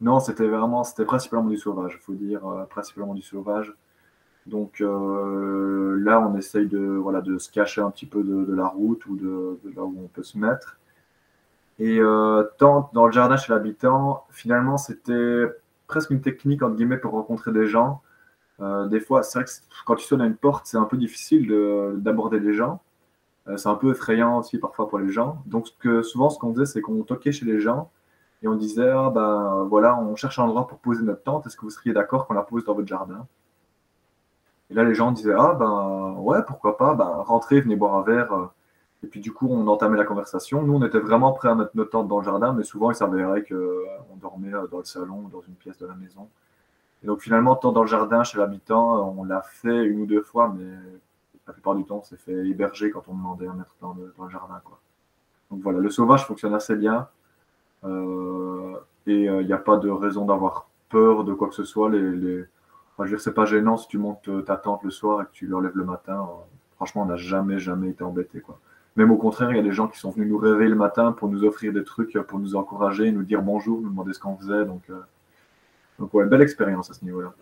Speaker 2: Non, c'était vraiment, c'était principalement du sauvage, il faut dire, principalement du sauvage. Donc euh, là, on essaye de, voilà, de se cacher un petit peu de, la route ou de, là où on peut se mettre. Et euh, tant dans le jardin chez l'habitant, finalement, c'était presque une technique entre guillemets pour rencontrer des gens. Euh, des fois, c'est vrai que quand tu sonnes à une porte, c'est un peu difficile d'aborder les gens. c'est un peu effrayant aussi parfois pour les gens. Donc, souvent, ce qu'on faisait, c'est qu'on toquait chez les gens et on disait ah, ben, voilà, on cherche un endroit pour poser notre tente. Est-ce que vous seriez d'accord qu'on la pose dans votre jardin? Et là, les gens disaient Ah, ben ouais, pourquoi pas, ben, rentrez, venez boire un verre. Euh. Et puis, du coup, on entamait la conversation. Nous, on était vraiment prêts à mettre notre tente dans le jardin, mais souvent, il s'avérait qu'on euh, dormait euh, dans le salon ou dans une pièce de la maison. Et donc, finalement, tant dans le jardin chez l'habitant, on l'a fait une ou deux fois, mais la plupart du temps, on s'est fait héberger quand on demandait à mettre dans le, jardin. Quoi. Donc voilà, le sauvage fonctionne assez bien. Et il n'y a pas de raison d'avoir peur de quoi que ce soit. Enfin, je veux dire, c'est pas gênant si tu montes ta tente le soir et que tu l'enlèves le matin. Euh, franchement, on n'a jamais, jamais été embêté. Même au contraire, il y a des gens qui sont venus nous réveiller le matin pour nous offrir des trucs, euh, pour nous encourager, nous dire bonjour, nous demander ce qu'on faisait. Donc, euh, donc ouais, belle expérience à ce niveau-là.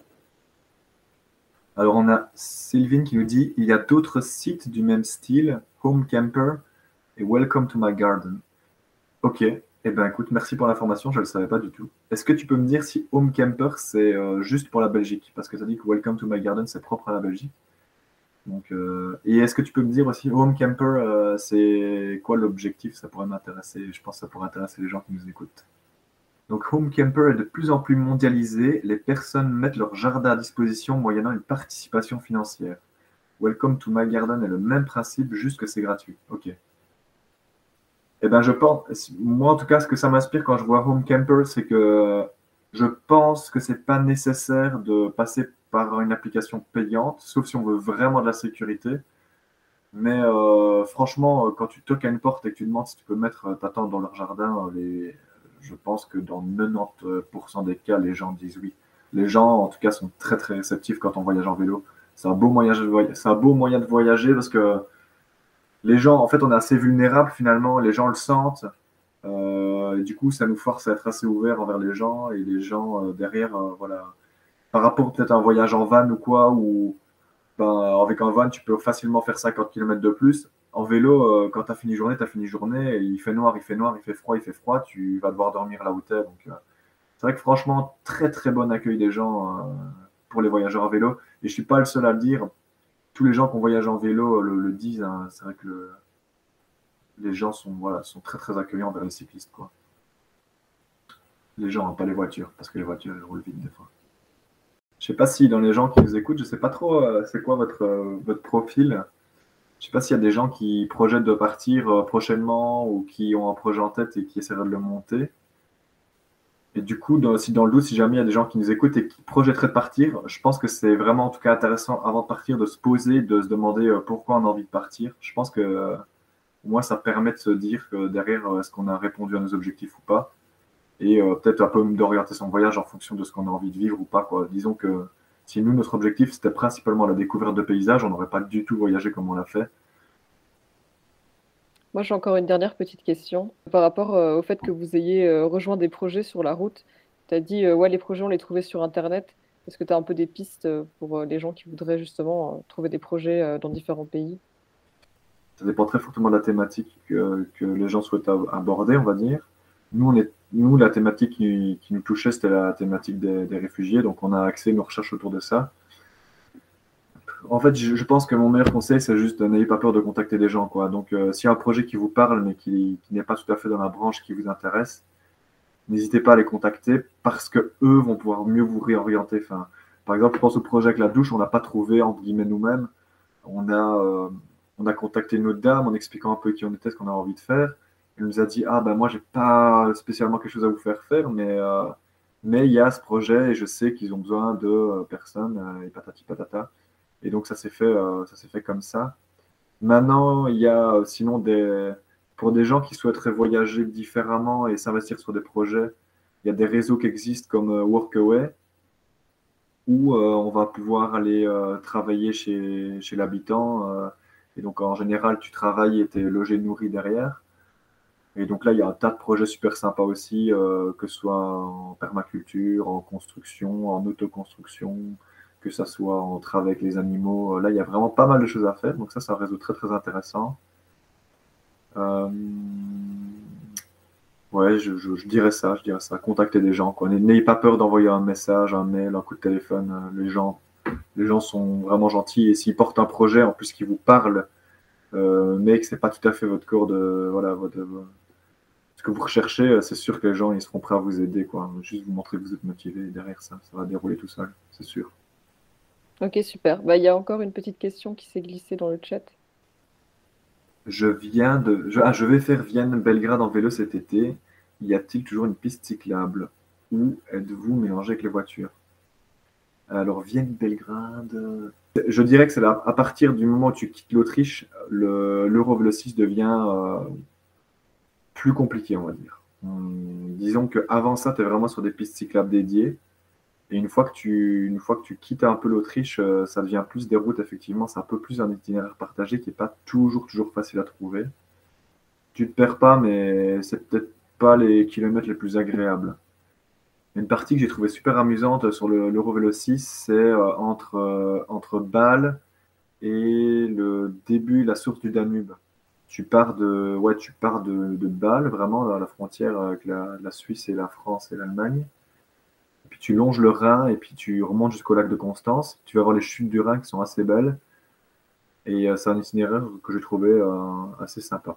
Speaker 2: Alors, on a Sylvine qui nous dit il y a d'autres sites du même style, Home Camper et Welcome to my garden. Ok, eh bien, écoute, merci pour l'information, je ne le savais pas du tout. Est-ce que tu peux me dire si Home Camper, c'est euh, juste pour la Belgique? Parce que ça dit que Welcome to my garden, c'est propre à la Belgique. Donc, euh, et est-ce que tu peux me dire aussi, Home Camper, euh, c'est quoi l'objectif? Ça pourrait m'intéresser. Je pense que ça pourrait intéresser les gens qui nous écoutent. Donc, Home Camper est de plus en plus mondialisé. Les personnes mettent leur jardin à disposition moyennant une participation financière. Welcome to my garden est le même principe, juste que c'est gratuit. Ok. Eh ben, je pense, moi en tout cas, ce que ça m'inspire quand je vois Home Camper, c'est que je pense que c'est pas nécessaire de passer par une application payante, sauf si on veut vraiment de la sécurité. Mais euh, franchement, quand tu toques à une porte et que tu demandes si tu peux mettre ta tente dans leur jardin, je pense que dans 90% des cas, les gens disent oui. Les gens, en tout cas, sont très très réceptifs quand on voyage en vélo. C'est un beau moyen de voyager parce que les gens, en fait, on est assez vulnérable finalement, les gens le sentent. Euh, et du coup, ça nous force à être assez ouvert envers les gens et les gens euh, derrière, euh, voilà. Par rapport peut-être à un voyage en van ou quoi, où ben, avec un van, tu peux facilement faire 50 km de plus. En vélo, quand tu as fini journée, tu as fini journée, il fait noir, il fait noir, il fait froid, il fait froid, tu vas devoir dormir là où tu es. Donc, c'est vrai que franchement, très très bon accueil des gens pour les voyageurs en vélo. Et je suis pas le seul à le dire tous les gens qui ont voyagé en vélo le, disent. Hein. c'est vrai que les gens sont, voilà, sont très très accueillants vers les cyclistes. Quoi. Les gens, pas les voitures, parce que les voitures elles roulent vite des fois. Je sais pas si dans les gens qui nous écoutent, je sais pas trop euh, c'est quoi votre, euh, profil. Je sais pas s'il y a des gens qui projettent de partir euh, prochainement ou qui ont un projet en tête et qui essaieraient de le monter. Et du coup, si dans le doute, si jamais il y a des gens qui nous écoutent et qui projetteraient de partir, je pense que c'est vraiment en tout cas intéressant avant de partir de se poser, de se demander euh, pourquoi on a envie de partir. Je pense que euh, moi, ça permet de se dire derrière, euh, est-ce qu'on a répondu à nos objectifs ou pas Et peut-être un peu d'orienter son voyage en fonction de ce qu'on a envie de vivre ou pas. Quoi. Disons que si nous, notre objectif, c'était principalement la découverte de paysages, on n'aurait pas du tout voyagé comme on l'a fait.
Speaker 1: Moi, j'ai encore une dernière petite question par rapport au fait que vous ayez rejoint des projets sur la route. Tu as dit, ouais, les projets, on les trouvait sur Internet. Est-ce que tu as un peu des pistes pour les gens qui voudraient justement trouver des projets dans différents pays?
Speaker 2: Ça dépend très fortement de la thématique que, les gens souhaitent aborder, on va dire. Nous, on est nous, la thématique qui, nous touchait, c'était la thématique des, réfugiés, donc on a axé nos recherches autour de ça. En fait, je, pense que mon meilleur conseil, c'est juste n'ayez pas peur de contacter des gens. Quoi. Donc, euh, s'il y a un projet qui vous parle, mais qui, n'est pas tout à fait dans la branche qui vous intéresse, n'hésitez pas à les contacter parce que eux vont pouvoir mieux vous réorienter. Enfin, par exemple, je pense au projet avec la douche, on n'a pas trouvé, entre guillemets, nous-mêmes. On a, euh, on a contacté une autre dame en expliquant un peu qui on était, ce qu'on a envie de faire. Elle nous a dit Ah, ben moi, j'ai pas spécialement quelque chose à vous faire faire, mais euh, mais il y a ce projet et je sais qu'ils ont besoin de euh, personnes euh, et patati patata. Et donc, ça s'est fait, ça s'est fait comme ça. Maintenant, il y a sinon des. Pour des gens qui souhaiteraient voyager différemment et s'investir sur des projets, il y a des réseaux qui existent comme Workaway, où on va pouvoir aller travailler chez, chez l'habitant. et donc, en général, tu travailles et tu es logé, nourri derrière. Et donc là, il y a un tas de projets super sympas aussi, euh, que ce soit en permaculture, en construction, en autoconstruction, que ce soit en travail avec les animaux. Là, il y a vraiment pas mal de choses à faire. Donc ça, c'est un très très intéressant. Euh, ouais, je, dirais ça, je dirais ça. Contactez des gens. N'ayez pas peur d'envoyer un message, un mail, un coup de téléphone. Euh, les gens, les gens sont vraiment gentils et s'ils portent un projet en plus qui vous parle, mais que c'est pas tout à fait votre corps de voilà votre, que vous recherchez, euh, c'est sûr que les gens ils seront prêts à vous aider. Quoi. Juste vous montrer que vous êtes motivé derrière ça, ça va dérouler tout seul, c'est sûr.
Speaker 1: Ok, super. Bah, il y a encore une petite question qui s'est glissée dans le chat.
Speaker 2: Je viens de. Je, ah, je vais faire Vienne-Belgrade en vélo cet été. Y a-t-il toujours une piste cyclable? Ou êtes-vous mélangé avec les voitures? Alors, Vienne-Belgrade. Je dirais que c'est à partir du moment où tu quittes l'Autriche, l'Eurovélo 6 devient euh, plus compliqué, on va dire. Hum, disons qu'avant ça, tu es vraiment sur des pistes cyclables dédiées. Et une fois que tu, une fois que tu quittes un peu l'Autriche, euh, ça devient plus des routes, effectivement. C'est un peu plus un itinéraire partagé qui n'est pas toujours, toujours facile à trouver. Tu te perds pas, mais c'est peut-être pas les kilomètres les plus agréables. Une partie que j'ai trouvée super amusante sur l'Eurovélo 6, c'est euh, entre, euh, entre Bâle et le début, la source du Danube tu pars de, ouais, tu pars de, de Bâle, vraiment à la frontière avec la, Suisse et la France et l'Allemagne. Puis tu longes le Rhin et puis tu remontes jusqu'au lac de Constance. Tu vas voir les chutes du Rhin qui sont assez belles. Et euh, c'est un itinéraire que j'ai trouvé euh, assez sympa.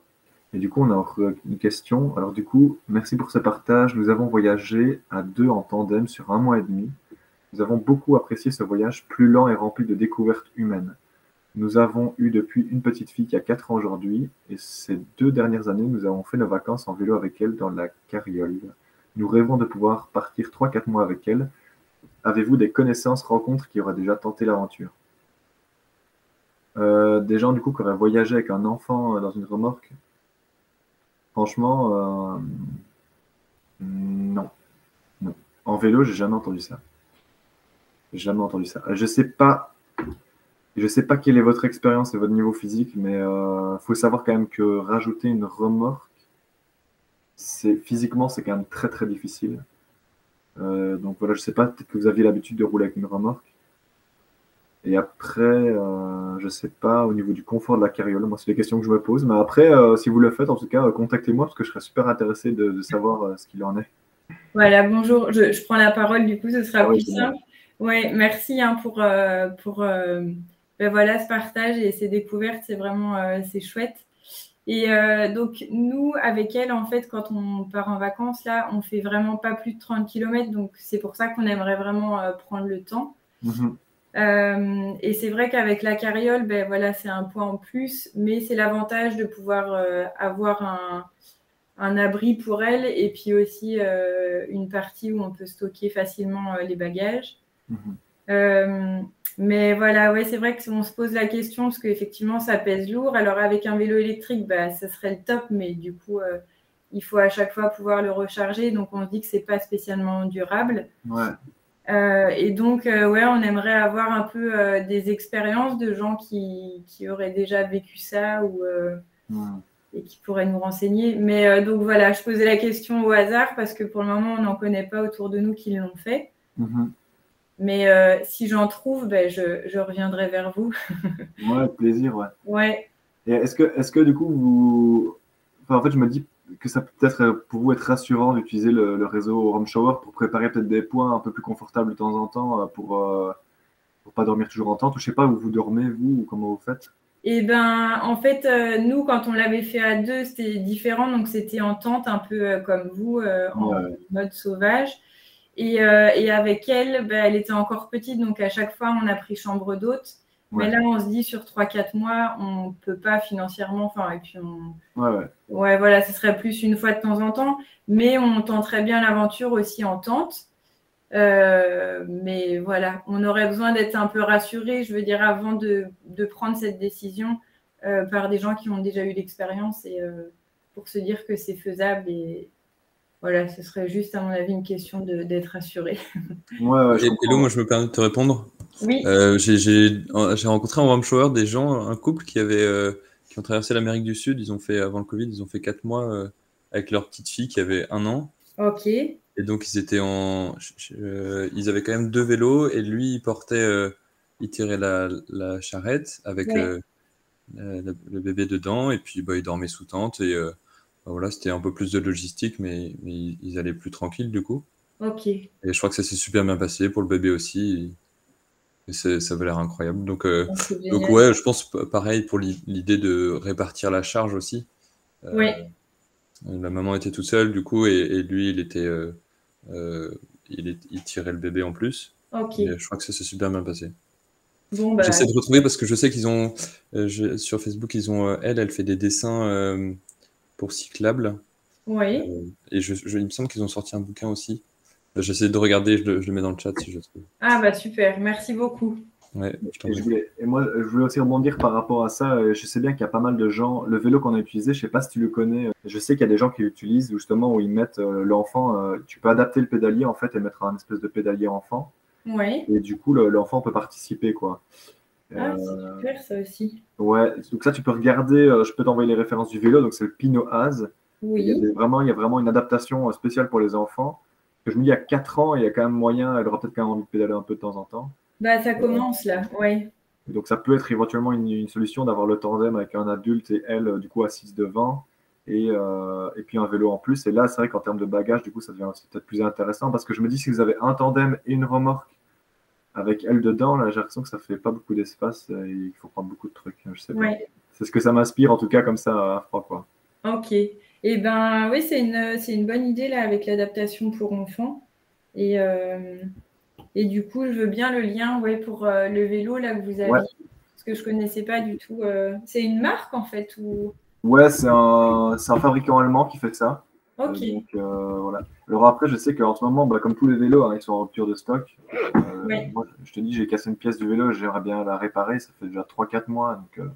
Speaker 2: Et du coup, on a une question. Alors du coup, merci pour ce partage. Nous avons voyagé à deux en tandem sur un mois et demi. Nous avons beaucoup apprécié ce voyage plus lent et rempli de découvertes humaines. Nous avons eu depuis une petite fille qui a 4 ans aujourd'hui, et ces deux dernières années, nous avons fait nos vacances en vélo avec elle dans la carriole. Nous rêvons de pouvoir partir 3-4 mois avec elle. Avez-vous des connaissances, rencontres qui auraient déjà tenté l'aventure? Euh, Des gens du coup qui auraient voyagé avec un enfant euh, dans une remorque? Franchement, euh, non. En vélo, j'ai jamais entendu ça. J'ai jamais entendu ça. Je sais pas je sais pas quelle est votre expérience et votre niveau physique, mais il faut savoir quand même que rajouter une remorque, c'est physiquement, c'est quand même très très difficile. Euh, donc voilà, je ne sais pas, peut-être que vous aviez l'habitude de rouler avec une remorque. Et après, euh, je ne sais pas, au niveau du confort de la carriole, moi, c'est des questions que je me pose. Mais après, si vous le faites, en tout cas, contactez-moi parce que je serais super intéressé de, savoir ce qu'il en est.
Speaker 4: Voilà, bonjour, je, prends la parole, du coup, ce sera ah plus simple. Oui, merci hein, pour, pour ben voilà, ce partage et ces découvertes, c'est vraiment euh, c'est chouette. Et euh, donc, nous, avec elle, en fait, quand on part en vacances, là, on fait vraiment pas plus de 30 km. Donc, c'est pour ça qu'on aimerait vraiment euh, prendre le temps. Mhm. et c'est vrai qu'avec la carriole, ben voilà, c'est un point en plus, mais c'est l'avantage de pouvoir avoir un, un, abri pour elle et puis aussi une partie où on peut stocker facilement les bagages. Mhm. Mais voilà, ouais, c'est vrai qu'on se pose la question parce qu'effectivement, ça pèse lourd. Alors, avec un vélo électrique, bah, ça serait le top, mais du coup, euh, il faut à chaque fois pouvoir le recharger. Donc, on se dit que c'est pas spécialement durable. Euh, et donc, euh, ouais, on aimerait avoir un peu des expériences de gens qui, qui, auraient déjà vécu ça ou, et qui pourrait nous renseigner. Mais donc voilà, je posais la question au hasard parce que pour le moment, on n'en connaît pas autour de nous qui l'ont fait. Mhm. Mais si j'en trouve, ben, je, je, reviendrai vers vous.
Speaker 2: ouais, plaisir, ouais.
Speaker 4: Ouais.
Speaker 2: Et est-ce que, est que du coup, vous. Enfin, en fait, je me dis que ça peut être pour vous être rassurant d'utiliser le, le, réseau Home Shower pour préparer peut-être des points un peu plus confortables de temps en temps pour pas dormir toujours en tente ou je sais pas où vous dormez vous ou comment vous faites
Speaker 4: Eh ben en fait euh, nous quand on l'avait fait à deux c'était différent donc c'était en tente un peu euh, comme vous euh, en mode sauvage et, et avec elle ben, elle était encore petite donc à chaque fois on a pris chambre d'hôte. Mais là on se dit sur 3-4 mois on peut pas financièrement enfin et puis on
Speaker 2: ouais,
Speaker 4: ouais. Voilà ce serait plus une fois de temps en temps. Mais on tenterait bien l'aventure aussi en tente. Euh, mais voilà, on aurait besoin d'être un peu rassuré, je veux dire, avant de, de prendre cette décision euh, par des gens qui ont déjà eu l'expérience et euh, pour se dire que c'est faisable. Et voilà, ce serait juste, à mon avis, une question d'être rassuré.
Speaker 3: Ouais, ouais, Hello, moi je me permets de te répondre.
Speaker 4: Oui.
Speaker 3: J'ai rencontré en Warm Shower des gens, un couple qui avait qui ont traversé l'Amérique du Sud. Ils ont fait, avant le Covid, ils ont fait quatre mois avec leur petite fille qui avait un an.
Speaker 4: Ok.
Speaker 3: Et donc, ils étaient en. ils avaient quand même deux vélos et lui, il portait. Euh, il tirait la, la charrette avec euh, le bébé dedans et puis bah, il dormait sous tente. Et euh, voilà, c'était un peu plus de logistique, mais, mais, ils allaient plus tranquilles du coup.
Speaker 4: Ok.
Speaker 3: Et je crois que ça s'est super bien passé pour le bébé aussi. Et ça avait l'air incroyable. Donc, donc, ouais, je pense pareil pour l'idée de répartir la charge aussi.
Speaker 4: Oui.
Speaker 3: La maman était toute seule, du coup, et, et lui, il était, euh, il, il, tirait le bébé en plus. je crois que ça s'est super bien passé.
Speaker 4: Bah,
Speaker 3: J'essaie de retrouver parce que je sais qu'ils ont euh, sur Facebook, ils ont euh, elle, elle fait des dessins pour cyclables.
Speaker 4: Oui.
Speaker 3: et je, il me semble qu'ils ont sorti un bouquin aussi. J'essaie de regarder, je le, je le, mets dans le chat si je trouve.
Speaker 4: Ah bah super, merci beaucoup.
Speaker 2: et, moi, je voulais aussi rebondir par rapport à ça. Je sais bien qu'il y a pas mal de gens. Le vélo qu'on a utilisé, je sais pas si tu le connais. Je sais qu'il y a des gens qui l'utilisent justement où ils mettent euh, l'enfant. Euh, tu peux adapter le pédalier en fait et mettre un espèce de pédalier enfant.
Speaker 4: Ouais.
Speaker 2: Et du coup, l'enfant peut participer quoi.
Speaker 4: Ah, c'est euh, super ça aussi.
Speaker 2: Ouais, donc ça tu peux regarder. je peux t'envoyer les références du vélo. Donc c'est le Pino Az.
Speaker 4: Oui.
Speaker 2: Il y, a vraiment, il y a vraiment une adaptation spéciale pour les enfants. je me dis, il y a 4 ans, il y a quand même moyen, elle aura peut-être quand même envie de pédaler un peu de temps en temps.
Speaker 4: Bah, ça commence là, oui.
Speaker 2: Donc, ça peut être éventuellement une, solution d'avoir le tandem avec un adulte et elle, du coup, assise devant. Et, euh, et puis un vélo en plus. Et là, c'est vrai qu'en termes de bagages, du coup, ça devient peut-être plus intéressant parce que je me dis, si vous avez un tandem et une remorque avec elle dedans, là, j'ai l'impression que ça fait pas beaucoup d'espace et il faut prendre beaucoup de trucs. Je sais pas. C'est ce que ça m'inspire, en tout cas, comme ça, à froid, quoi.
Speaker 4: Ok. Et eh ben, oui, c'est une, une bonne idée, là, avec l'adaptation pour enfants. Et, euh, et du coup, je veux bien le lien ouais, pour euh, le vélo là que vous avez. Parce que je ne connaissais pas du tout. Euh, c'est une marque en fait ou...
Speaker 2: Ouais, c'est un, un, fabricant allemand qui fait ça.
Speaker 4: Ok.
Speaker 2: Euh, donc, voilà. Alors après, je sais qu'en ce moment, bah, comme tous les vélos, hein, ils sont en rupture de stock. Moi, je te dis, j'ai cassé une pièce du vélo, j'aimerais bien la réparer. Ça fait déjà 3-4 mois. Donc,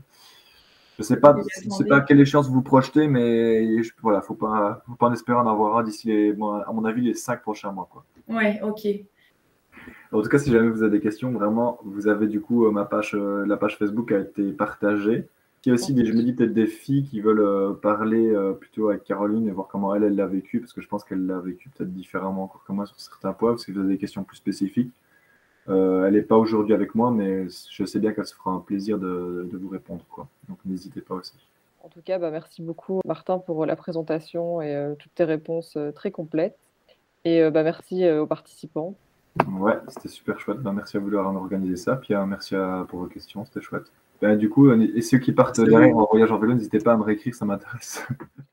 Speaker 2: je ne sais pas, sais pas quelle échéance vous projetez, mais je, voilà, faut pas, faut pas en espérer en avoir un d'ici, à mon avis, les 5 prochains mois. Quoi.
Speaker 4: Ouais, ok.
Speaker 2: En tout cas, si jamais vous avez des questions, vraiment, vous avez du coup euh, ma page, euh, la page Facebook a été partagée. Il y a aussi des, je me dis peut-être des filles qui veulent euh, parler plutôt avec Caroline et voir comment elle, elle l'a vécu, parce que je pense qu'elle l'a vécu peut-être différemment encore que moi sur certains points, parce que vous avez des questions plus spécifiques. elle n'est pas aujourd'hui avec moi, mais je sais bien qu'elle se fera un plaisir de, vous répondre. Quoi. Donc n'hésitez pas aussi.
Speaker 1: En tout cas, bah, merci beaucoup Martin pour la présentation et toutes tes réponses très complètes. Et bah, merci aux participants.
Speaker 2: Ouais, c'était super chouette. Ben, merci à vous d'avoir organisé ça. Pierre, merci pour vos questions, c'était chouette. Ben, du coup, et ceux qui partent derrière en voyage en vélo, n'hésitez pas à me réécrire, ça m'intéresse.